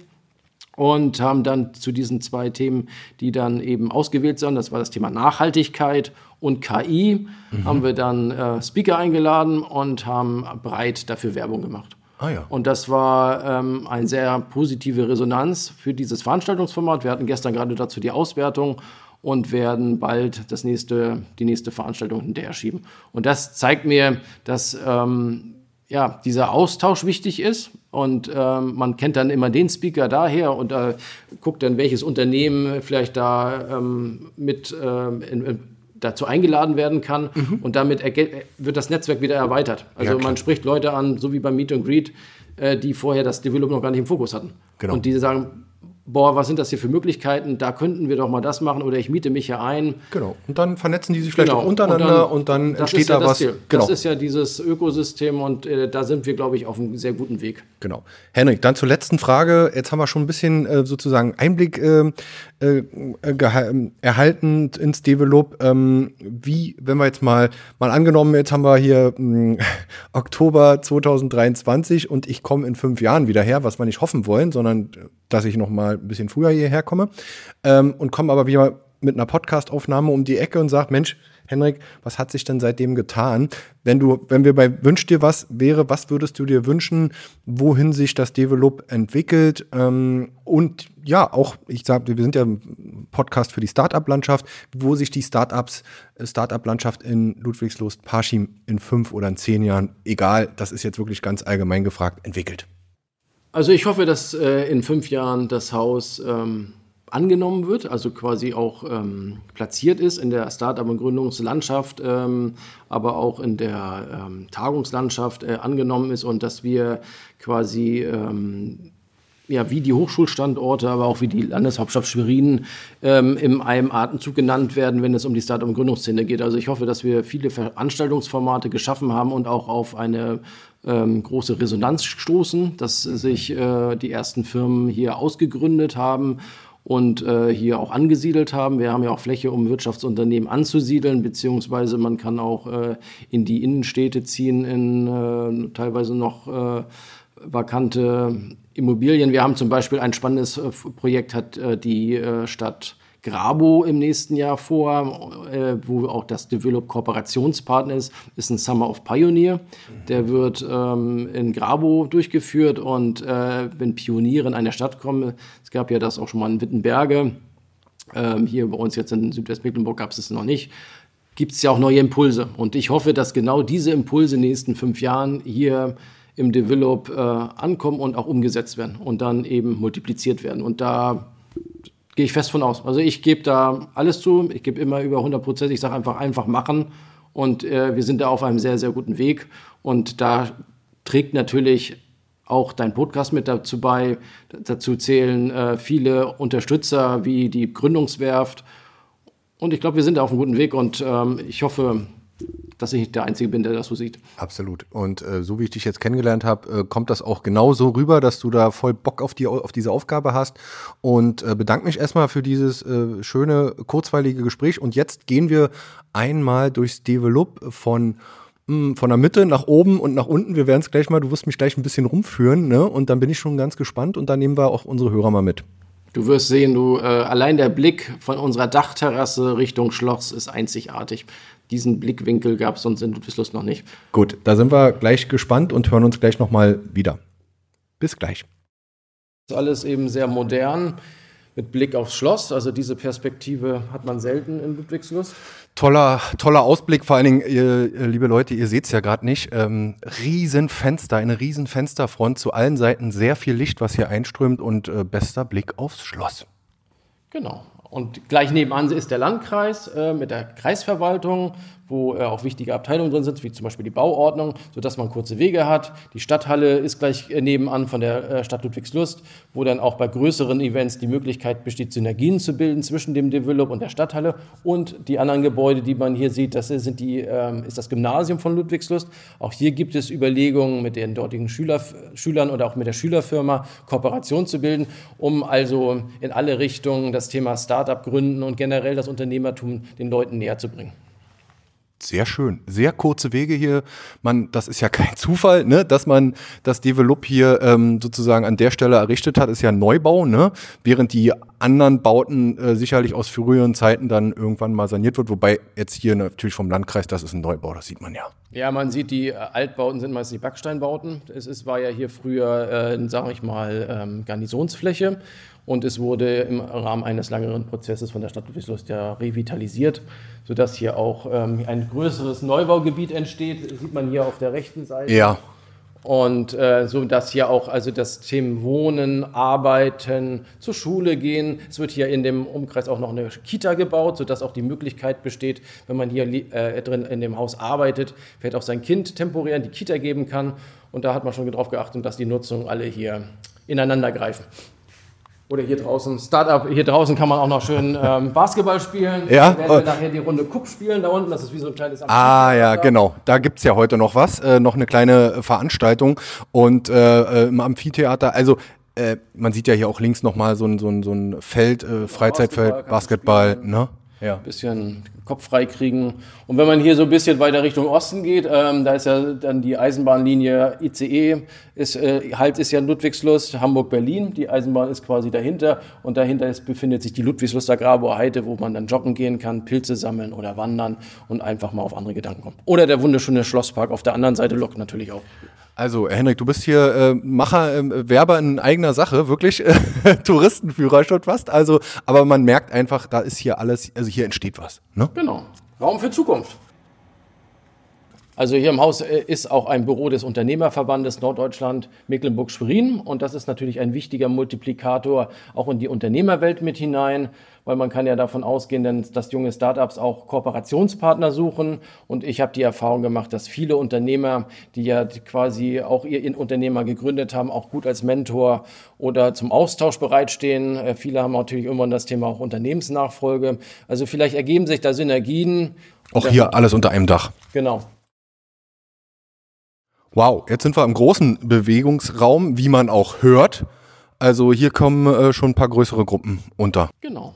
und haben dann zu diesen zwei Themen, die dann eben ausgewählt sind, das war das Thema Nachhaltigkeit und KI, mhm. haben wir dann äh, Speaker eingeladen und haben breit dafür Werbung gemacht. Ah, ja. Und das war ähm, eine sehr positive Resonanz für dieses Veranstaltungsformat. Wir hatten gestern gerade dazu die Auswertung und werden bald das nächste, die nächste Veranstaltung hinterher schieben. Und das zeigt mir, dass ähm, ja, dieser Austausch wichtig ist. Und ähm, man kennt dann immer den Speaker daher und äh, guckt dann, welches Unternehmen vielleicht da ähm, mit ähm, in, in, dazu eingeladen werden kann. Mhm. Und damit wird das Netzwerk wieder erweitert. Also ja, man spricht Leute an, so wie beim Meet and Greet, äh, die vorher das Development noch gar nicht im Fokus hatten. Genau. Und die sagen, boah, was sind das hier für Möglichkeiten? Da könnten wir doch mal das machen oder ich miete mich hier ein. Genau. Und dann vernetzen die sich vielleicht genau. auch untereinander und dann, und dann entsteht da ja was. Genau. Das ist ja dieses Ökosystem und äh, da sind wir, glaube ich, auf einem sehr guten Weg. Genau. Henrik, dann zur letzten Frage. Jetzt haben wir schon ein bisschen äh, sozusagen Einblick ähm, äh, äh, erhalten ins Develop. Ähm, wie, wenn wir jetzt mal, mal angenommen, jetzt haben wir hier mh, (laughs) Oktober 2023 und ich komme in fünf Jahren wieder her, was wir nicht hoffen wollen, sondern dass ich noch mal ein bisschen früher hierher komme ähm, und komme aber wieder mit einer Podcastaufnahme um die Ecke und sage, Mensch, Henrik, was hat sich denn seitdem getan? Wenn du, wenn wir bei Wünsch dir was wäre, was würdest du dir wünschen, wohin sich das Develop entwickelt? Ähm, und ja, auch, ich sage, wir sind ja ein Podcast für die Startup-Landschaft, wo sich die Startups, äh, Startup-Landschaft in Ludwigslust, Parschim in fünf oder in zehn Jahren, egal, das ist jetzt wirklich ganz allgemein gefragt, entwickelt. Also ich hoffe, dass äh, in fünf Jahren das Haus ähm, angenommen wird, also quasi auch ähm, platziert ist in der Start-up- und Gründungslandschaft, ähm, aber auch in der ähm, Tagungslandschaft äh, angenommen ist und dass wir quasi ähm, ja, wie die Hochschulstandorte, aber auch wie die Landeshauptstadt Schwerin ähm, in einem Atemzug genannt werden, wenn es um die Start- und Gründungsszene geht. Also ich hoffe, dass wir viele Veranstaltungsformate geschaffen haben und auch auf eine ähm, große Resonanz stoßen, dass sich äh, die ersten Firmen hier ausgegründet haben und äh, hier auch angesiedelt haben. Wir haben ja auch Fläche, um Wirtschaftsunternehmen anzusiedeln, beziehungsweise man kann auch äh, in die Innenstädte ziehen, in äh, teilweise noch äh, vakante Immobilien. Wir haben zum Beispiel ein spannendes äh, Projekt, hat äh, die Stadt Grabo im nächsten Jahr vor, äh, wo auch das Develop Kooperationspartner ist, ist ein Summer of Pioneer. Der wird ähm, in Grabo durchgeführt und äh, wenn Pioniere in eine Stadt kommen, es gab ja das auch schon mal in Wittenberge, ähm, hier bei uns jetzt in Südwestmecklenburg gab es es noch nicht, gibt es ja auch neue Impulse. Und ich hoffe, dass genau diese Impulse in den nächsten fünf Jahren hier im Develop äh, ankommen und auch umgesetzt werden und dann eben multipliziert werden. Und da Gehe ich fest von aus. Also ich gebe da alles zu. Ich gebe immer über 100 Prozent. Ich sage einfach, einfach machen. Und äh, wir sind da auf einem sehr, sehr guten Weg. Und da trägt natürlich auch dein Podcast mit dazu bei. Dazu zählen äh, viele Unterstützer wie die Gründungswerft. Und ich glaube, wir sind da auf einem guten Weg. Und ähm, ich hoffe, dass ich nicht der Einzige bin, der das so sieht. Absolut. Und äh, so wie ich dich jetzt kennengelernt habe, äh, kommt das auch genau so rüber, dass du da voll Bock auf, die, auf diese Aufgabe hast. Und äh, bedanke mich erstmal für dieses äh, schöne, kurzweilige Gespräch. Und jetzt gehen wir einmal durchs Develop von hm, von der Mitte nach oben und nach unten. Wir werden es gleich mal, du wirst mich gleich ein bisschen rumführen, ne? Und dann bin ich schon ganz gespannt und dann nehmen wir auch unsere Hörer mal mit. Du wirst sehen, du äh, allein der Blick von unserer Dachterrasse Richtung Schloss ist einzigartig diesen Blickwinkel gab es sonst in Ludwigslust noch nicht. Gut, da sind wir gleich gespannt und hören uns gleich nochmal wieder. Bis gleich. Das ist alles eben sehr modern mit Blick aufs Schloss. Also diese Perspektive hat man selten in Ludwigslust. Toller, toller Ausblick, vor allen Dingen, ihr, liebe Leute, ihr seht es ja gerade nicht. Ähm, Riesenfenster, eine Riesenfensterfront, zu allen Seiten sehr viel Licht, was hier einströmt und äh, bester Blick aufs Schloss. Genau. Und gleich nebenan ist der Landkreis äh, mit der Kreisverwaltung wo äh, auch wichtige Abteilungen drin sind, wie zum Beispiel die Bauordnung, sodass man kurze Wege hat. Die Stadthalle ist gleich äh, nebenan von der äh, Stadt Ludwigslust, wo dann auch bei größeren Events die Möglichkeit besteht, Synergien zu bilden zwischen dem Develop und der Stadthalle. Und die anderen Gebäude, die man hier sieht, das sind die, ähm, ist das Gymnasium von Ludwigslust. Auch hier gibt es Überlegungen mit den dortigen Schüler, Schülern oder auch mit der Schülerfirma Kooperation zu bilden, um also in alle Richtungen das Thema Start-up gründen und generell das Unternehmertum den Leuten näher zu bringen. Sehr schön. Sehr kurze Wege hier. Man, das ist ja (laughs) kein Zufall, ne, dass man das Develop hier ähm, sozusagen an der Stelle errichtet hat, ist ja Neubau, ne? Während die anderen Bauten äh, sicherlich aus früheren Zeiten dann irgendwann mal saniert wird. Wobei jetzt hier natürlich vom Landkreis, das ist ein Neubau, das sieht man ja. Ja, man sieht, die äh, Altbauten sind meistens die Backsteinbauten. Es ist, war ja hier früher, äh, sage ich mal, ähm, Garnisonsfläche. Und es wurde im Rahmen eines längeren Prozesses von der Stadt Ludwigslust ja revitalisiert, sodass hier auch ähm, ein größeres Neubaugebiet entsteht. Das sieht man hier auf der rechten Seite. Ja. Und äh, so dass hier auch also das Thema Wohnen, Arbeiten, zur Schule gehen. Es wird hier in dem Umkreis auch noch eine Kita gebaut, sodass auch die Möglichkeit besteht, wenn man hier äh, drin in dem Haus arbeitet, vielleicht auch sein Kind temporär in die Kita geben kann. Und da hat man schon darauf geachtet, dass die Nutzungen alle hier ineinander greifen. Oder hier draußen, Startup, hier draußen kann man auch noch schön ähm, Basketball spielen. Ja. Wir werden wir nachher die Runde Cup spielen da unten. Das ist wie so ein kleines Ah ja, genau. Da gibt es ja heute noch was, äh, noch eine kleine Veranstaltung. Und äh, äh, im Amphitheater, also äh, man sieht ja hier auch links nochmal so ein, so ein, so ein Feld, äh, Freizeitfeld, Basketball, Basketball ne? Ja. bisschen Kopf frei kriegen. Und wenn man hier so ein bisschen weiter Richtung Osten geht, ähm, da ist ja dann die Eisenbahnlinie ICE, ist, äh, Halt ist ja Ludwigslust, Hamburg-Berlin, die Eisenbahn ist quasi dahinter und dahinter ist, befindet sich die Ludwigsluster Graboer Heide, wo man dann joggen gehen kann, Pilze sammeln oder wandern und einfach mal auf andere Gedanken kommen. Oder der wunderschöne Schlosspark auf der anderen Seite lockt natürlich auch. Also, Henrik, du bist hier äh, Macher, äh, Werber in eigener Sache, wirklich äh, (laughs) Touristenführer schon fast. Also, aber man merkt einfach, da ist hier alles, also hier entsteht was. Ne? Genau. Raum für Zukunft. Also hier im Haus äh, ist auch ein Büro des Unternehmerverbandes Norddeutschland Mecklenburg-Schwerin und das ist natürlich ein wichtiger Multiplikator auch in die Unternehmerwelt mit hinein, weil man kann ja davon ausgehen, dass junge Startups auch Kooperationspartner suchen und ich habe die Erfahrung gemacht, dass viele Unternehmer, die ja quasi auch ihr Unternehmer gegründet haben, auch gut als Mentor oder zum Austausch bereitstehen. Äh, viele haben natürlich irgendwann das Thema auch Unternehmensnachfolge. Also vielleicht ergeben sich da Synergien. Auch hier alles unter einem Dach. Genau. Wow, jetzt sind wir im großen Bewegungsraum, wie man auch hört. Also hier kommen äh, schon ein paar größere Gruppen unter. Genau.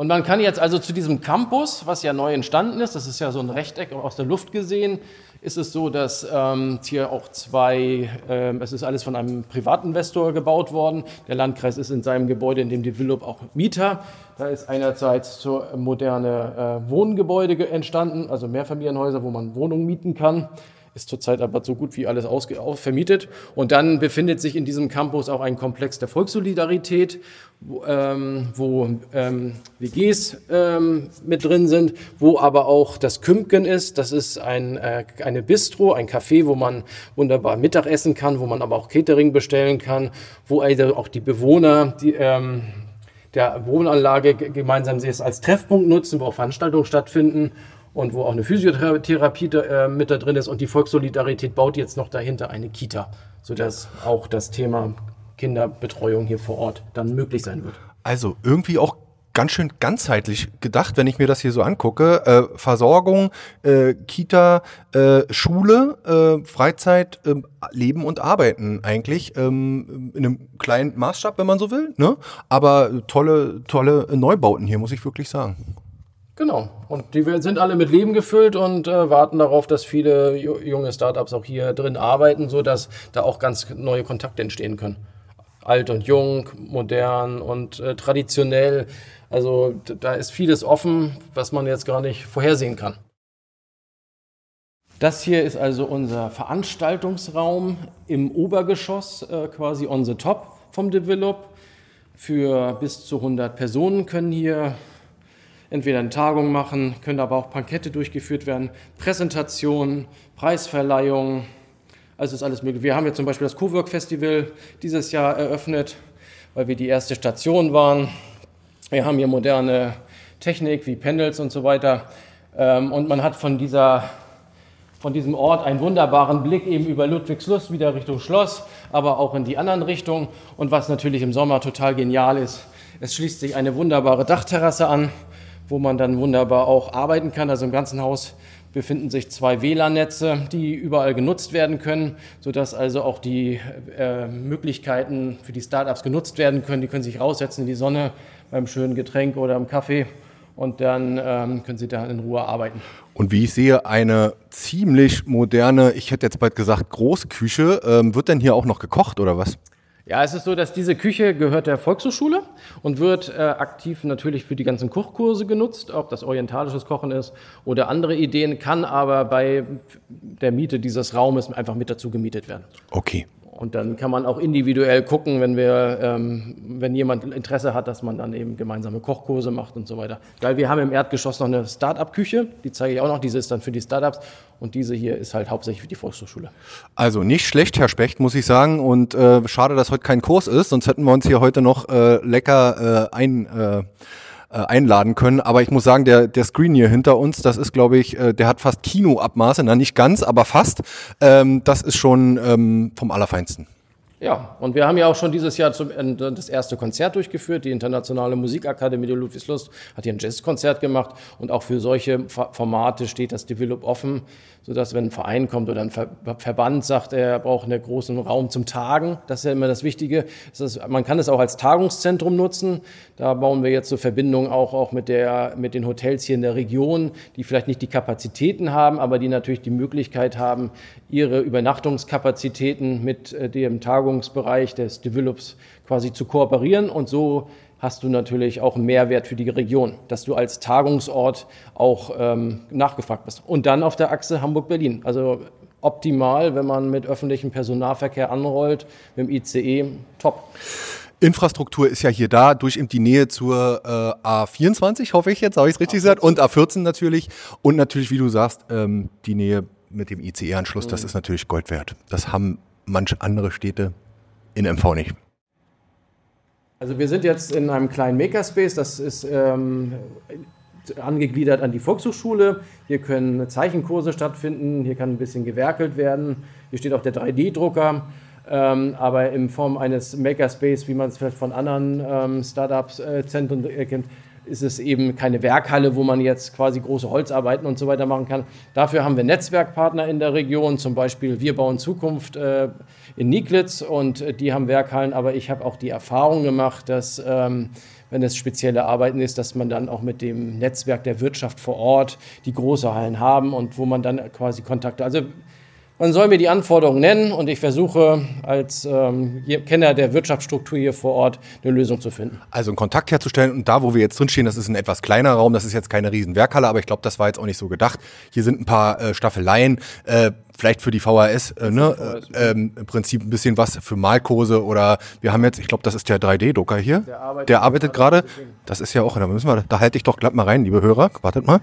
Und man kann jetzt also zu diesem Campus, was ja neu entstanden ist, das ist ja so ein Rechteck aus der Luft gesehen, ist es so, dass ähm, hier auch zwei, äh, es ist alles von einem Privatinvestor gebaut worden. Der Landkreis ist in seinem Gebäude, in dem Develop auch Mieter. Da ist einerseits so moderne äh, Wohngebäude entstanden, also Mehrfamilienhäuser, wo man Wohnungen mieten kann ist zurzeit aber so gut wie alles vermietet. Und dann befindet sich in diesem Campus auch ein Komplex der Volkssolidarität, wo, ähm, wo ähm, WGs ähm, mit drin sind, wo aber auch das Kümpken ist. Das ist ein, äh, eine Bistro, ein Café, wo man wunderbar Mittag essen kann, wo man aber auch Catering bestellen kann, wo also auch die Bewohner, die, ähm, der Wohnanlage gemeinsam sie es als Treffpunkt nutzen, wo auch Veranstaltungen stattfinden und wo auch eine Physiotherapie äh, mit da drin ist. Und die Volkssolidarität baut jetzt noch dahinter eine Kita, sodass auch das Thema Kinderbetreuung hier vor Ort dann möglich sein wird. Also irgendwie auch ganz schön ganzheitlich gedacht, wenn ich mir das hier so angucke. Äh, Versorgung, äh, Kita, äh, Schule, äh, Freizeit, ähm, Leben und Arbeiten eigentlich ähm, in einem kleinen Maßstab, wenn man so will. Ne? Aber tolle, tolle Neubauten hier, muss ich wirklich sagen. Genau. Und die sind alle mit Leben gefüllt und äh, warten darauf, dass viele junge Startups auch hier drin arbeiten, sodass da auch ganz neue Kontakte entstehen können. Alt und jung, modern und äh, traditionell. Also da ist vieles offen, was man jetzt gar nicht vorhersehen kann. Das hier ist also unser Veranstaltungsraum im Obergeschoss, äh, quasi on the top vom Develop. Für bis zu 100 Personen können hier entweder eine Tagung machen, können aber auch Pankette durchgeführt werden, Präsentationen, Preisverleihungen, also ist alles möglich. Wir haben jetzt zum Beispiel das Cowork Festival dieses Jahr eröffnet, weil wir die erste Station waren. Wir haben hier moderne Technik wie Pendels und so weiter. Ähm, und man hat von, dieser, von diesem Ort einen wunderbaren Blick eben über Ludwigslust wieder Richtung Schloss, aber auch in die anderen Richtungen. Und was natürlich im Sommer total genial ist, es schließt sich eine wunderbare Dachterrasse an wo man dann wunderbar auch arbeiten kann. Also im ganzen Haus befinden sich zwei WLAN-Netze, die überall genutzt werden können, sodass also auch die äh, Möglichkeiten für die Startups genutzt werden können. Die können sich raussetzen in die Sonne beim schönen Getränk oder im Kaffee und dann ähm, können sie da in Ruhe arbeiten. Und wie ich sehe, eine ziemlich moderne, ich hätte jetzt bald gesagt, Großküche. Ähm, wird denn hier auch noch gekocht oder was? Ja, es ist so, dass diese Küche gehört der Volkshochschule und wird äh, aktiv natürlich für die ganzen Kochkurse genutzt, ob das orientalisches Kochen ist oder andere Ideen, kann aber bei der Miete dieses Raumes einfach mit dazu gemietet werden. Okay. Und dann kann man auch individuell gucken, wenn wir, ähm, wenn jemand Interesse hat, dass man dann eben gemeinsame Kochkurse macht und so weiter. Weil wir haben im Erdgeschoss noch eine Start-up-Küche, die zeige ich auch noch. Diese ist dann für die Startups und diese hier ist halt hauptsächlich für die Volkshochschule. Also nicht schlecht, Herr Specht, muss ich sagen. Und äh, schade, dass heute kein Kurs ist, sonst hätten wir uns hier heute noch äh, lecker äh, ein äh, äh, einladen können. Aber ich muss sagen, der, der Screen hier hinter uns, das ist, glaube ich, äh, der hat fast Kinoabmaße, na nicht ganz, aber fast. Ähm, das ist schon ähm, vom Allerfeinsten. Ja, und wir haben ja auch schon dieses Jahr zum, das erste Konzert durchgeführt. Die Internationale Musikakademie der Ludwigslust hat hier ein Jazzkonzert gemacht. Und auch für solche Formate steht das Develop offen sodass wenn ein Verein kommt oder ein Verband sagt, er braucht einen großen Raum zum Tagen, das ist ja immer das Wichtige. Das ist, man kann es auch als Tagungszentrum nutzen. Da bauen wir jetzt so Verbindungen auch, auch mit, der, mit den Hotels hier in der Region, die vielleicht nicht die Kapazitäten haben, aber die natürlich die Möglichkeit haben, ihre Übernachtungskapazitäten mit äh, dem Tagungsbereich des Develops quasi zu kooperieren und so hast du natürlich auch einen Mehrwert für die Region, dass du als Tagungsort auch ähm, nachgefragt bist. Und dann auf der Achse Hamburg-Berlin. Also optimal, wenn man mit öffentlichem Personennahverkehr anrollt, mit dem ICE, top. Infrastruktur ist ja hier da, durch eben die Nähe zur äh, A24, hoffe ich jetzt, habe ich es richtig A14. gesagt, und A14 natürlich. Und natürlich, wie du sagst, ähm, die Nähe mit dem ICE-Anschluss, mhm. das ist natürlich Gold wert. Das haben manche andere Städte in MV nicht. Also wir sind jetzt in einem kleinen Makerspace, das ist ähm, angegliedert an die Volkshochschule. Hier können Zeichenkurse stattfinden, hier kann ein bisschen gewerkelt werden. Hier steht auch der 3D-Drucker, ähm, aber in Form eines Makerspace, wie man es vielleicht von anderen ähm, Startups-Zentren äh, kennt. ist es eben keine Werkhalle, wo man jetzt quasi große Holzarbeiten und so weiter machen kann. Dafür haben wir Netzwerkpartner in der Region, zum Beispiel Wir bauen Zukunft äh, in Nieglitz und äh, die haben Werkhallen, aber ich habe auch die Erfahrung gemacht, dass ähm, wenn es spezielle Arbeiten ist, dass man dann auch mit dem Netzwerk der Wirtschaft vor Ort die große Hallen haben und wo man dann quasi Kontakte, also man soll mir die Anforderungen nennen und ich versuche als ähm, Kenner der Wirtschaftsstruktur hier vor Ort eine Lösung zu finden. Also einen Kontakt herzustellen und da, wo wir jetzt drinstehen, das ist ein etwas kleiner Raum, das ist jetzt keine riesen Werkhalle, aber ich glaube, das war jetzt auch nicht so gedacht. Hier sind ein paar äh, Staffeleien, äh, vielleicht für die VHS, äh, ne? VHS. Ähm, im Prinzip ein bisschen was für Malkurse oder wir haben jetzt, ich glaube, das ist der 3D-Drucker hier. Der arbeitet, der arbeitet gerade. Das ist ja auch, da müssen wir, da halte ich doch glatt mal rein, liebe Hörer. Wartet mal.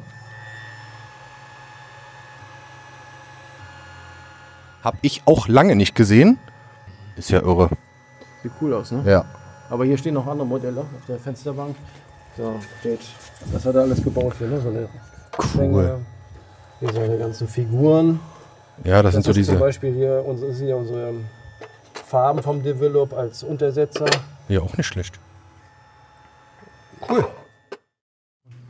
Habe ich auch lange nicht gesehen. Ist ja irre. Sieht cool aus, ne? Ja. Aber hier stehen noch andere Modelle auf der Fensterbank. So, steht, das hat er alles gebaut hier, ne? So eine cool. Hier seine ganzen Figuren. Ja, das, das sind so diese. Zum Beispiel hier unsere, sind ja unsere Farben vom Develop als Untersetzer. Ja, auch nicht schlecht. Cool.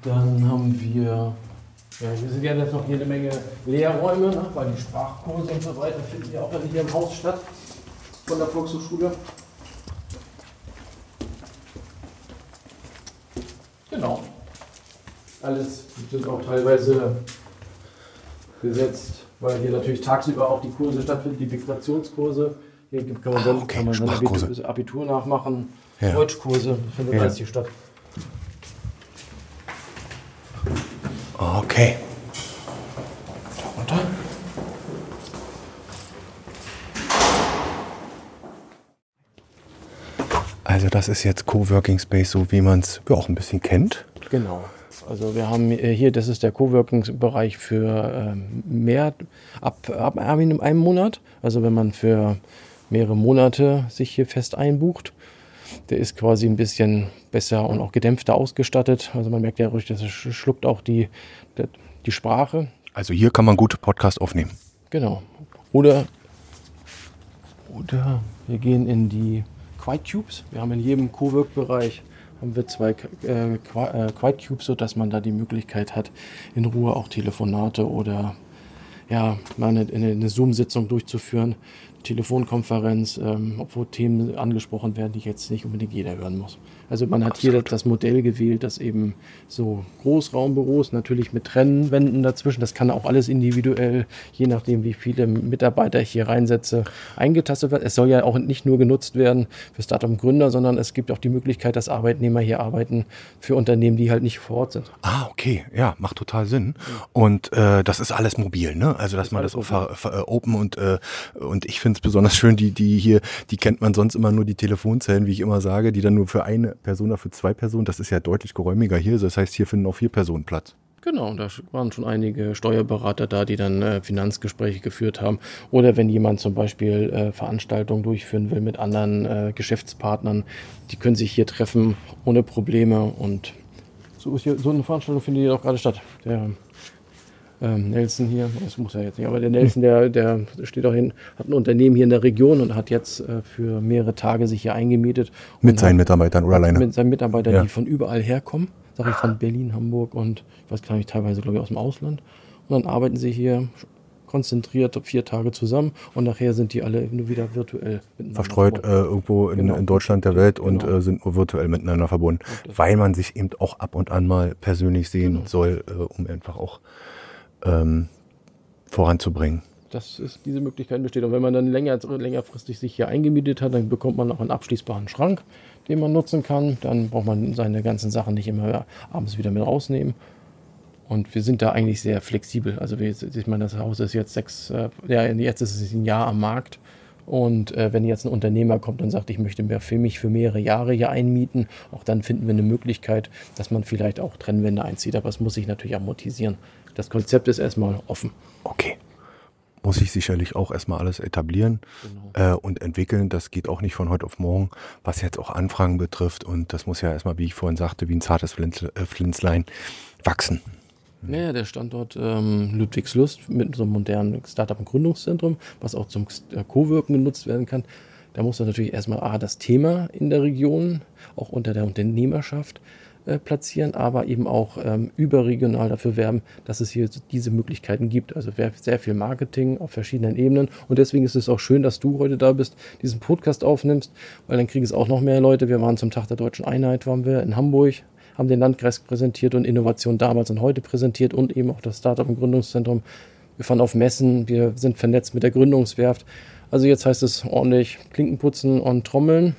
Dann haben wir ja, wir sind ja jetzt noch jede Menge Lehrräume, ne, weil die Sprachkurse und so weiter finden ja auch hier im Haus statt von der Volkshochschule. Genau. Alles sind auch teilweise gesetzt, weil hier natürlich tagsüber auch die Kurse stattfinden, die Migrationskurse. Hier kann man dann, ah, okay. kann man dann Abitur nachmachen, ja. Deutschkurse, findet ja. alles hier statt. Okay. Runter. Also das ist jetzt Coworking Space, so wie man es ja, auch ein bisschen kennt. Genau. Also wir haben hier, das ist der Coworking-Bereich für ähm, mehr ab, ab einem Monat. Also wenn man für mehrere Monate sich hier fest einbucht. Der ist quasi ein bisschen besser und auch gedämpfter ausgestattet. Also man merkt ja richtig, das schluckt auch die, die Sprache. Also hier kann man gut Podcast aufnehmen. Genau. Oder, oder wir gehen in die Quiet Cubes. Wir haben in jedem Cowork-Bereich haben wir zwei äh, äh, Quiet Cubes, sodass man da die Möglichkeit hat, in Ruhe auch Telefonate oder ja, mal eine, eine Zoom-Sitzung durchzuführen. Telefonkonferenz, ähm, obwohl Themen angesprochen werden, die jetzt nicht unbedingt jeder hören muss. Also man hat Absolut. hier das Modell gewählt, das eben so Großraumbüros, natürlich mit Trennwänden dazwischen, das kann auch alles individuell, je nachdem wie viele Mitarbeiter ich hier reinsetze, eingetastet werden. Es soll ja auch nicht nur genutzt werden für Startup-Gründer, sondern es gibt auch die Möglichkeit, dass Arbeitnehmer hier arbeiten für Unternehmen, die halt nicht vor Ort sind. Ah, okay, ja, macht total Sinn. Und äh, das ist alles mobil, ne? Also dass das man das ver, äh, open und, äh, und ich finde es besonders schön, die, die hier, die kennt man sonst immer nur die Telefonzellen, wie ich immer sage, die dann nur für eine Person, für zwei Personen. Das ist ja deutlich geräumiger hier. Das heißt, hier finden auch vier Personen Platz. Genau, da waren schon einige Steuerberater da, die dann äh, Finanzgespräche geführt haben. Oder wenn jemand zum Beispiel äh, Veranstaltungen durchführen will mit anderen äh, Geschäftspartnern, die können sich hier treffen ohne Probleme. Und so, hier, so eine Veranstaltung findet hier auch gerade statt. Der ähm, Nelson hier, das muss er jetzt nicht, aber der Nelson, der, der steht auch hin, hat ein Unternehmen hier in der Region und hat jetzt äh, für mehrere Tage sich hier eingemietet. Mit seinen Mitarbeitern oder alleine? Mit seinen Mitarbeitern, ja. die von überall herkommen, sage ich von Berlin, Hamburg und ich weiß gar nicht, teilweise glaube ich aus dem Ausland. Und dann arbeiten sie hier konzentriert vier Tage zusammen und nachher sind die alle nur wieder virtuell verstreut äh, irgendwo in, genau. in, Deutschland der Welt genau. und äh, sind nur virtuell miteinander verbunden, weil man sich eben auch ab und an mal persönlich sehen genau. soll, äh, um einfach auch ähm, voranzubringen. Das ist, diese Möglichkeit besteht. Und wenn man dann länger, längerfristig sich hier eingemietet hat, dann bekommt man auch einen abschließbaren Schrank, den man nutzen kann. Dann braucht man seine ganzen Sachen nicht immer abends wieder mit rausnehmen. Und wir sind da eigentlich sehr flexibel. Also wir, ich meine, das Haus ist jetzt sechs, äh, ja, jetzt ist es ein Jahr am Markt. Und äh, wenn jetzt ein Unternehmer kommt und sagt, ich möchte mir für mich für mehrere Jahre hier einmieten, auch dann finden wir eine Möglichkeit, dass man vielleicht auch Trennwände einzieht. Aber es muss sich natürlich amortisieren das Konzept ist erstmal offen. Okay. Muss ich sicherlich auch erstmal alles etablieren genau. äh, und entwickeln. Das geht auch nicht von heute auf morgen, was jetzt auch Anfragen betrifft. Und das muss ja erstmal, wie ich vorhin sagte, wie ein zartes äh, Pflänzlein wachsen. Ja, der Standort ähm, Ludwigslust mit so einem modernen Startup- und Gründungszentrum, was auch zum äh, Co-Wirken genutzt werden kann. Da muss man natürlich erstmal A, das Thema in der Region, auch unter der Unternehmerschaft, äh, platzieren, aber eben auch ähm, überregional dafür werben, dass es hier diese Möglichkeiten gibt. Also sehr viel Marketing auf verschiedenen Ebenen. Und deswegen ist es auch schön, dass du heute da bist, diesen Podcast aufnimmst, weil dann kriegen es auch noch mehr Leute. Wir waren zum Tag der Deutschen Einheit, waren wir in Hamburg, haben den Landkreis präsentiert und Innovation damals und heute präsentiert und eben auch das Startup im Gründungszentrum. Wir fahren auf Messen, wir sind vernetzt mit der Gründungswerft. Also jetzt heißt es ordentlich Klinken putzen und trommeln.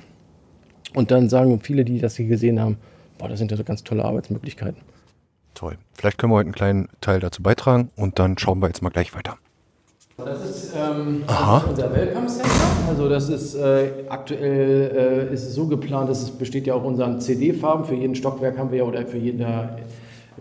Und dann sagen viele, die das hier gesehen haben, boah, das sind ja so ganz tolle Arbeitsmöglichkeiten. Toll. Vielleicht können wir heute einen kleinen Teil dazu beitragen und dann schauen wir jetzt mal gleich weiter. Das ist, ähm, das ist unser Welcome Center. Also das ist äh, aktuell äh, ist es so geplant, dass es besteht ja auch unseren CD-Farben. Für jeden Stockwerk haben wir ja oder für jeden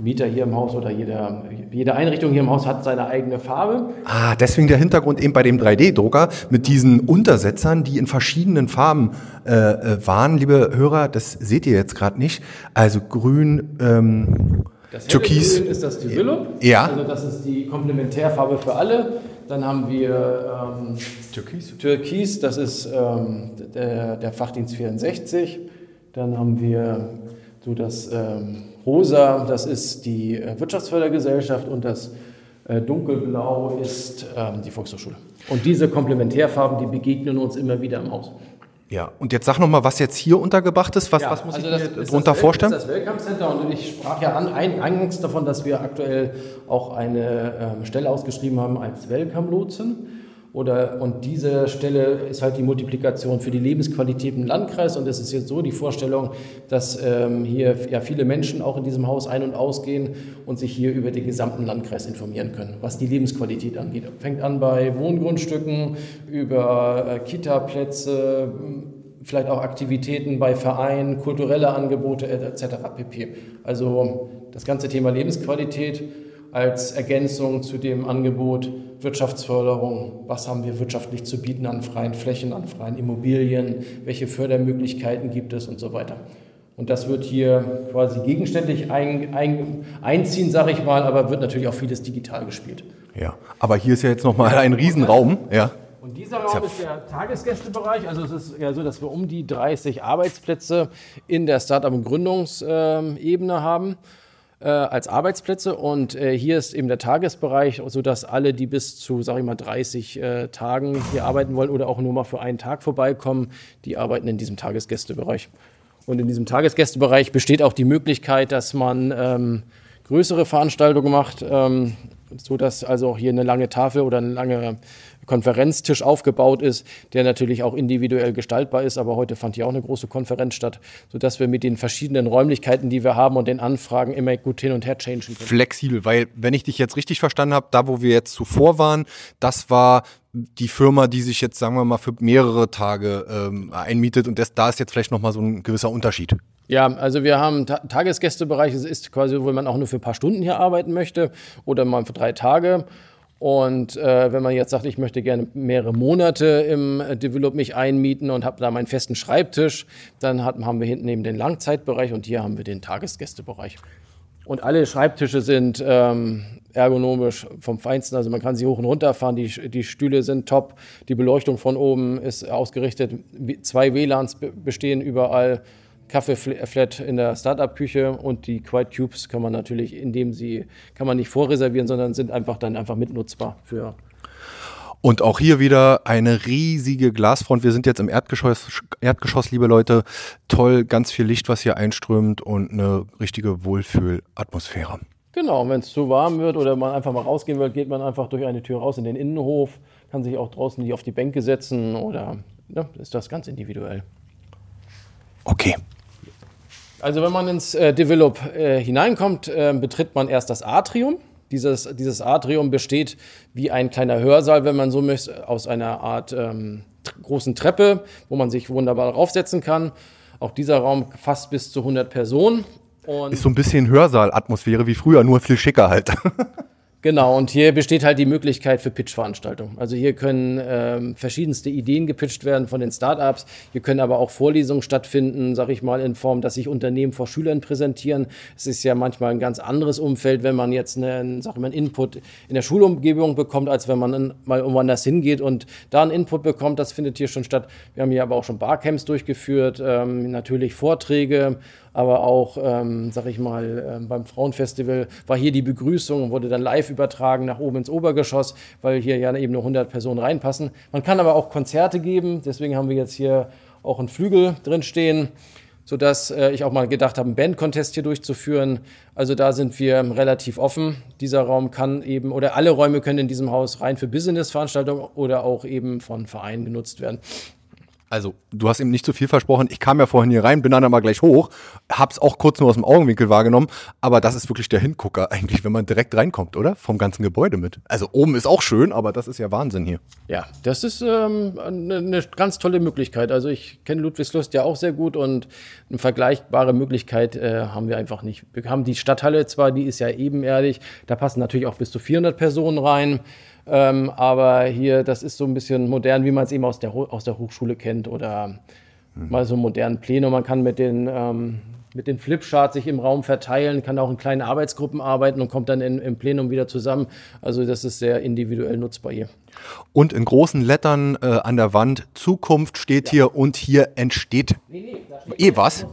Mieter hier im Haus oder jeder, jede Einrichtung hier im Haus hat seine eigene Farbe. Ah, deswegen der Hintergrund eben bei dem 3D-Drucker mit diesen Untersetzern, die in verschiedenen Farben äh, äh waren. Liebe Hörer, das seht ihr jetzt gerade nicht. Also grün, ähm, das Türkis. ist das Develop. Ja. Also das ist die Komplementärfarbe für alle. Dann haben wir ähm, Türkis. Türkis, das ist ähm, der, der Fachdienst 64. Dann haben wir so das ähm, Rosa, das ist die äh, Wirtschaftsfördergesellschaft und das äh, Dunkelblau ist ähm, die Volkshochschule. Und diese Komplementärfarben, die begegnen uns immer wieder im Haus. Ja, und jetzt sag nochmal, was jetzt hier untergebracht ist. Was, ja, was muss also ich mir darunter vorstellen? Das ist das Welcome Center und ich sprach ja an, eingangs davon, dass wir aktuell auch eine ähm, Stelle ausgeschrieben haben als Welcome-Lotsen. Oder, und diese Stelle ist halt die Multiplikation für die Lebensqualität im Landkreis. Und es ist jetzt so die Vorstellung, dass ähm, hier ja viele Menschen auch in diesem Haus ein- und ausgehen und sich hier über den gesamten Landkreis informieren können, was die Lebensqualität angeht. Fängt an bei Wohngrundstücken, über äh, Kita-Plätze, vielleicht auch Aktivitäten bei Vereinen, kulturelle Angebote etc. pp. Also das ganze Thema Lebensqualität als Ergänzung zu dem Angebot Wirtschaftsförderung. Was haben wir wirtschaftlich zu bieten an freien Flächen, an freien Immobilien? Welche Fördermöglichkeiten gibt es und so weiter? Und das wird hier quasi gegenständlich ein, ein, einziehen, sage ich mal, aber wird natürlich auch vieles digital gespielt. Ja, aber hier ist ja jetzt nochmal ein Riesenraum. Ja. Und dieser Raum ist der Tagesgästebereich. Also es ist ja so, dass wir um die 30 Arbeitsplätze in der Startup- und Gründungsebene haben äh, als Arbeitsplätze und äh, hier ist eben der Tagesbereich, sodass alle, die bis zu, sage ich mal, 30 äh, Tagen hier arbeiten wollen oder auch nur mal für einen Tag vorbeikommen, die arbeiten in diesem Tagesgästebereich. Und in diesem Tagesgästebereich besteht auch die Möglichkeit, dass man ähm, größere Veranstaltungen macht, ähm, sodass also auch hier eine lange Tafel oder eine lange Konferenztisch aufgebaut ist, der natürlich auch individuell gestaltbar ist. Aber heute fand hier auch eine große Konferenz statt, sodass wir mit den verschiedenen Räumlichkeiten, die wir haben und den Anfragen immer gut hin und her changen können. Flexibel, weil wenn ich dich jetzt richtig verstanden habe, da wo wir jetzt zuvor waren, das war die Firma, die sich jetzt, sagen wir mal, für mehrere Tage ähm, einmietet und das, da ist jetzt vielleicht nochmal so ein gewisser Unterschied. Ja, also wir haben Ta Tagesgästebereich, es ist quasi, wo man auch nur für ein paar Stunden hier arbeiten möchte oder mal für drei Tage. Und äh, wenn man jetzt sagt, ich möchte gerne mehrere Monate im Develop mich einmieten und habe da meinen festen Schreibtisch, dann hat, haben wir hinten eben den Langzeitbereich und hier haben wir den Tagesgästebereich. Und alle Schreibtische sind ähm, ergonomisch vom Feinsten, also man kann sie hoch und runter fahren, die, die Stühle sind top, die Beleuchtung von oben ist ausgerichtet, zwei WLANs bestehen überall. Kaffeeflat in der Startup-Küche und die Quiet Cubes kann man natürlich, indem sie, kann man nicht vorreservieren, sondern sind einfach dann einfach mitnutzbar für und auch hier wieder eine riesige Glasfront. Wir sind jetzt im Erdgeschoss, Erdgeschoss, liebe Leute. Toll, ganz viel Licht, was hier einströmt und eine richtige Wohlfühlatmosphäre. Genau, wenn es zu warm wird oder man einfach mal rausgehen will, geht man einfach durch eine Tür raus in den Innenhof, kann sich auch draußen die auf die Bänke setzen oder ja, ist das ganz individuell. Okay. Also wenn man ins äh, Develop äh, hineinkommt, äh, betritt man erst das Atrium. Dieses, dieses Atrium besteht wie ein kleiner Hörsaal, wenn man so möchte, aus einer Art ähm, großen Treppe, wo man sich wunderbar draufsetzen kann. Auch dieser Raum fasst bis zu 100 Personen. Und ist so ein bisschen Hörsaalatmosphäre wie früher, nur viel schicker halt. (laughs) Genau, und hier besteht halt die Möglichkeit für Pitch-Veranstaltungen. Also hier können ähm, verschiedenste Ideen gepitcht werden von den Startups. Hier können aber auch Vorlesungen stattfinden, sage ich mal, in Form, dass sich Unternehmen vor Schülern präsentieren. Es ist ja manchmal ein ganz anderes Umfeld, wenn man jetzt einen, sag ich mal, einen Input in der Schulumgebung bekommt, als wenn man mal woanders hingeht und da einen Input bekommt. Das findet hier schon statt. Wir haben hier aber auch schon Barcamps durchgeführt, ähm, natürlich Vorträge, aber auch, ähm, sag ich mal, äh, beim Frauenfestival war hier die Begrüßung und wurde dann live übertragen nach oben ins Obergeschoss, weil hier ja eben nur 100 Personen reinpassen. Man kann aber auch Konzerte geben, deswegen haben wir jetzt hier auch einen Flügel drin stehen sodass äh, ich auch mal gedacht habe, einen Bandcontest hier durchzuführen. Also da sind wir relativ offen. Dieser Raum kann eben, oder alle Räume können in diesem Haus rein für Business-Veranstaltungen oder auch eben von Vereinen genutzt werden. Also, du hast ihm nicht zu viel versprochen. Ich kam ja vorhin hier rein, bin dann aber gleich hoch, hab's auch kurz nur aus dem Augenwinkel wahrgenommen, aber das ist wirklich der Hingucker eigentlich, wenn man direkt reinkommt, oder? Vom ganzen Gebäude mit. Also oben ist auch schön, aber das ist ja Wahnsinn hier. Ja, das ist ähm, eine, eine ganz tolle Möglichkeit. Also ich kenne Ludwigslust ja auch sehr gut und eine vergleichbare Möglichkeit äh, haben wir einfach nicht. Wir haben die Stadthalle zwar, die ist ja ebenerdig, da passen natürlich auch bis zu 400 Personen rein. Ähm, aber hier, das ist so ein bisschen modern, wie man es eben aus der, aus der Hochschule kennt oder mhm. mal so modernen Plenum. Man kann mit den, ähm, mit den Flipcharts sich im Raum verteilen, kann auch in kleinen Arbeitsgruppen arbeiten und kommt dann in, im Plenum wieder zusammen. Also das ist sehr individuell nutzbar hier. Und in großen Lettern äh, an der Wand Zukunft steht ja. hier und hier entsteht. Nee, nee, eh was?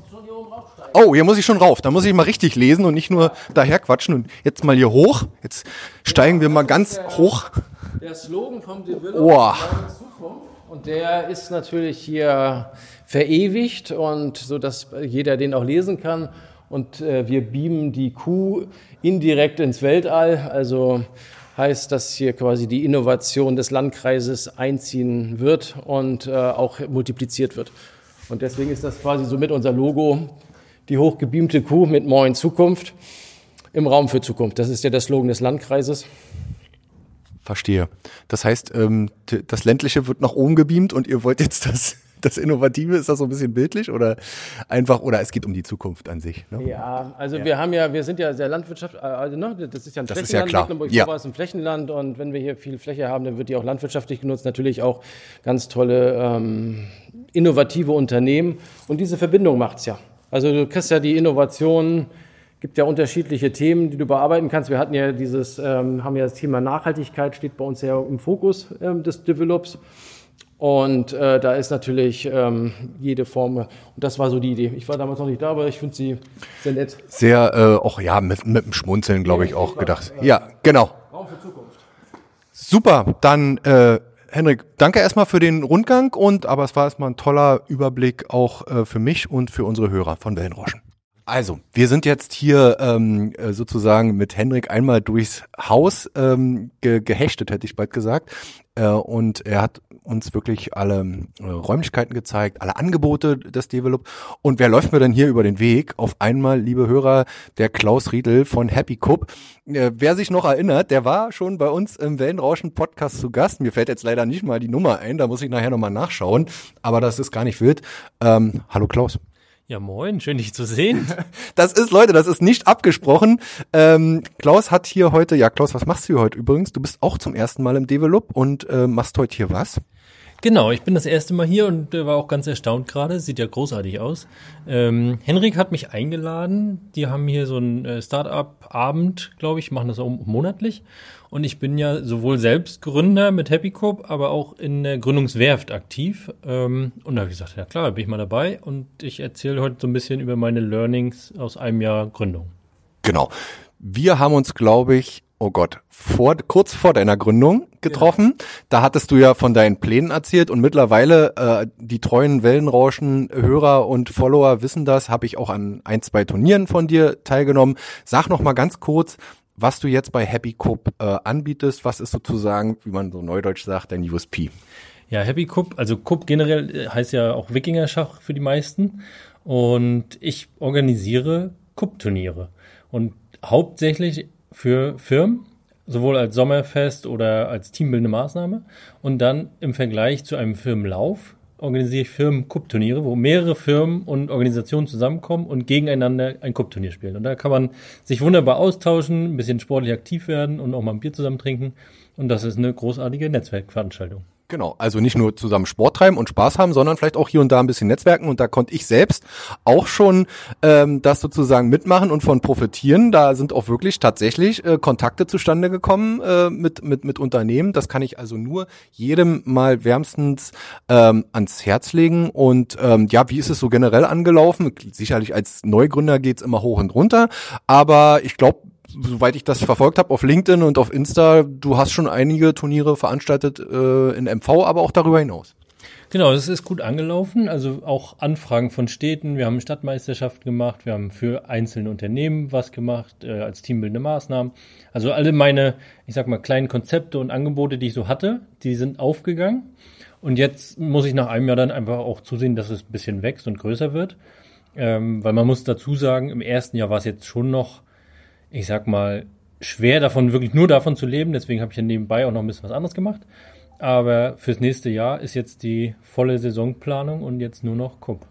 Oh, hier muss ich schon rauf. Da muss ich mal richtig lesen und nicht nur daher quatschen. Und jetzt mal hier hoch. Jetzt steigen wir mal ganz hoch. Der Slogan vom Develop oh. Zukunft. Und der ist natürlich hier verewigt und so, dass jeder den auch lesen kann. Und äh, wir beamen die Kuh indirekt ins Weltall. Also heißt, dass hier quasi die Innovation des Landkreises einziehen wird und äh, auch multipliziert wird. Und deswegen ist das quasi so mit unser Logo die hochgebeamte Kuh mit Moin Zukunft im Raum für Zukunft. Das ist ja der Slogan des Landkreises. Verstehe. Das heißt, ähm, das ländliche wird nach oben gebeamt und ihr wollt jetzt das, (laughs) das Innovative, ist das so ein bisschen bildlich oder einfach, oder es geht um die Zukunft an sich? Ne? Ja, also ja. wir haben ja, wir sind ja sehr Landwirtschaft, äh, also ne, das ist ja ein das Flächenland, ist ja Mecklenburg ja. war es ein Flächenland und wenn wir hier viel Fläche haben, dann wird die auch landwirtschaftlich genutzt, natürlich auch ganz tolle ähm, innovative Unternehmen und diese Verbindung macht es ja. Also du kriegst ja die Innovationen, gibt ja unterschiedliche Themen, die du bearbeiten kannst. Wir hatten ja dieses, ähm, haben ja das Thema Nachhaltigkeit, steht bei uns ja im Fokus ähm, des Develops. Und äh, da ist natürlich ähm, jede Form, und das war so die Idee. Ich war damals noch nicht da, aber ich finde sie sehr nett. Sehr, äh, auch ja, mit, mit dem Schmunzeln, glaube ich, auch gedacht. Ja, genau. Raum für Zukunft. Super, dann äh, Henrik, danke erstmal für den Rundgang und aber es war erstmal ein toller Überblick auch äh, für mich und für unsere Hörer von Wellenroschen. Also, wir sind jetzt hier ähm, äh, sozusagen mit Henrik einmal durchs Haus ähm, ge gehechtet, hätte ich bald gesagt. Äh, und er hat uns wirklich alle äh, Räumlichkeiten gezeigt, alle Angebote des Develop. Und wer läuft mir denn hier über den Weg? Auf einmal, liebe Hörer, der Klaus Riedel von Happy Cup. Äh, wer sich noch erinnert, der war schon bei uns im Wellenrauschen Podcast zu Gast. Mir fällt jetzt leider nicht mal die Nummer ein, da muss ich nachher nochmal nachschauen. Aber das ist gar nicht wild. Ähm, hallo Klaus. Ja, moin, schön dich zu sehen. (laughs) Das ist, Leute, das ist nicht abgesprochen. Ähm, Klaus hat hier heute, ja Klaus, was machst du hier heute übrigens? Du bist auch zum ersten Mal im Develop und äh, machst heute hier was? Genau, ich bin das erste Mal hier und äh, war auch ganz erstaunt gerade. Sieht ja großartig aus. Ähm, Henrik hat mich eingeladen. Die haben hier so einen äh, Startup-Abend, glaube ich, machen das auch monatlich. Und ich bin ja sowohl selbst Gründer mit Happy Coop, aber auch in der Gründungswerft aktiv. Ähm, und da habe ich gesagt, ja klar, bin ich mal dabei. Und ich erzähle heute so ein bisschen über meine Learnings aus einem Jahr Gründung. Genau. Wir haben uns, glaube ich, oh Gott, vor, kurz vor deiner Gründung getroffen. Ja. Da hattest du ja von deinen Plänen erzählt und mittlerweile äh, die treuen Wellenrauschen-Hörer und Follower wissen das, habe ich auch an ein, zwei Turnieren von dir teilgenommen. Sag noch mal ganz kurz, was du jetzt bei Happy Cup äh, anbietest. Was ist sozusagen, wie man so neudeutsch sagt, dein USP? Ja, Happy Cup, also Cup generell äh, heißt ja auch Wikinger-Schach für die meisten. Und ich organisiere Cup-Turniere. Und hauptsächlich für Firmen, sowohl als Sommerfest oder als teambildende Maßnahme. Und dann im Vergleich zu einem Firmenlauf organisiere ich Firmen-Cup-Turniere, wo mehrere Firmen und Organisationen zusammenkommen und gegeneinander ein Cup-Turnier spielen. Und da kann man sich wunderbar austauschen, ein bisschen sportlich aktiv werden und auch mal ein Bier zusammen trinken. Und das ist eine großartige Netzwerkveranstaltung. Genau, also nicht nur zusammen Sport treiben und Spaß haben, sondern vielleicht auch hier und da ein bisschen netzwerken. Und da konnte ich selbst auch schon ähm, das sozusagen mitmachen und von profitieren. Da sind auch wirklich tatsächlich äh, Kontakte zustande gekommen äh, mit, mit, mit Unternehmen. Das kann ich also nur jedem mal wärmstens ähm, ans Herz legen. Und ähm, ja, wie ist es so generell angelaufen? Sicherlich als Neugründer geht's immer hoch und runter, aber ich glaube, soweit ich das verfolgt habe auf LinkedIn und auf Insta, du hast schon einige Turniere veranstaltet äh, in MV, aber auch darüber hinaus. Genau, das ist gut angelaufen. Also auch Anfragen von Städten. Wir haben Stadtmeisterschaften gemacht. Wir haben für einzelne Unternehmen was gemacht äh, als teambildende Maßnahmen. Also alle meine, ich sag mal, kleinen Konzepte und Angebote, die ich so hatte, die sind aufgegangen. Und jetzt muss ich nach einem Jahr dann einfach auch zusehen, dass es ein bisschen wächst und größer wird. Ähm, weil man muss dazu sagen, im ersten Jahr war es jetzt schon noch ich sag mal, schwer davon, wirklich nur davon zu leben. Deswegen habe ich ja nebenbei auch noch ein bisschen was anderes gemacht. Aber fürs nächste Jahr ist jetzt die volle Saisonplanung und jetzt nur noch Cup.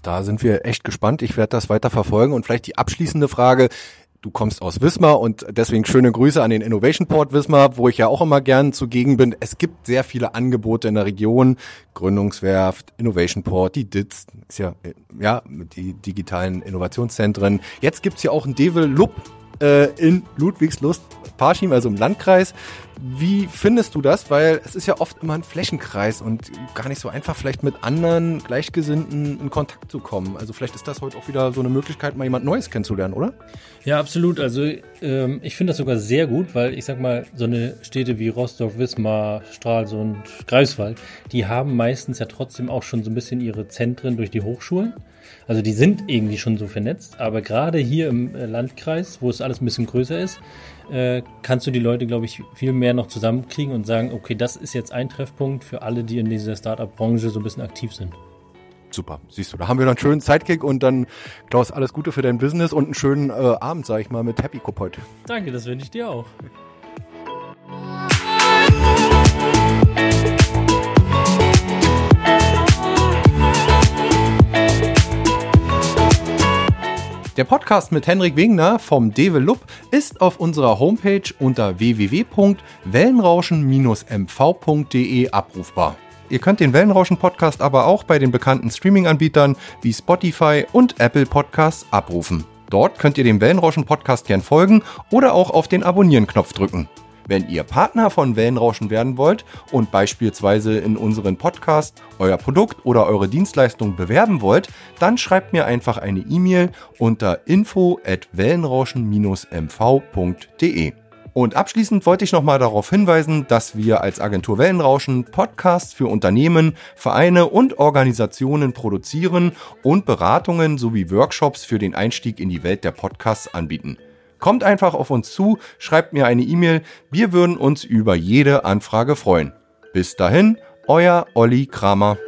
Da sind wir echt gespannt. Ich werde das weiter verfolgen. Und vielleicht die abschließende Frage. Du kommst aus Wismar und deswegen schöne Grüße an den Innovation Port Wismar, wo ich ja auch immer gern zugegen bin. Es gibt sehr viele Angebote in der Region. Gründungswerft, Innovation Port, die DITS, ist ja, ja, die digitalen Innovationszentren. Jetzt gibt's ja auch ein Loop äh, in Ludwigslust, Parchim, also im Landkreis. Wie findest du das? Weil es ist ja oft immer ein Flächenkreis und gar nicht so einfach, vielleicht mit anderen Gleichgesinnten in Kontakt zu kommen. Also vielleicht ist das heute auch wieder so eine Möglichkeit, mal jemand Neues kennenzulernen, oder? Ja, absolut. Also ähm, ich finde das sogar sehr gut, weil ich sag mal, so eine Städte wie Rostock, Wismar, Stralsund, Greifswald, die haben meistens ja trotzdem auch schon so ein bisschen ihre Zentren durch die Hochschulen. Also die sind irgendwie schon so vernetzt, aber gerade hier im äh, Landkreis, wo es alles ein bisschen größer ist, äh, kannst du die Leute, glaube ich, viel mehr noch zusammenkriegen und sagen, okay, das ist jetzt ein Treffpunkt für alle, die in dieser Startup-Branche so ein bisschen aktiv sind. Super, siehst du, da haben wir noch einen schönen Sidekick und dann, Klaus, alles Gute für dein Business und einen schönen äh, Abend, sag ich mal, mit Happy Cup heute. Danke, das wünsche ich dir auch. Der Podcast mit Henrik Wegner vom Develop ist auf unserer Homepage unter www.wellenrauschen-mv.de abrufbar. Ihr könnt den Wellenrauschen-Podcast aber auch bei den bekannten Streaming-Anbietern wie Spotify und Apple Podcasts abrufen. Dort könnt ihr dem Wellenrauschen-Podcast gern folgen oder auch auf den Abonnieren-Knopf drücken. Wenn ihr Partner von Wellenrauschen werden wollt und beispielsweise in unseren Podcast euer Produkt oder eure Dienstleistung bewerben wollt, dann schreibt mir einfach eine E-Mail unter info at wellenrauschen-mv.de. Und abschließend wollte ich nochmal darauf hinweisen, dass wir als Agentur Wellenrauschen Podcasts für Unternehmen, Vereine und Organisationen produzieren und Beratungen sowie Workshops für den Einstieg in die Welt der Podcasts anbieten. Kommt einfach auf uns zu, schreibt mir eine E-Mail. Wir würden uns über jede Anfrage freuen. Bis dahin, euer Olli Kramer.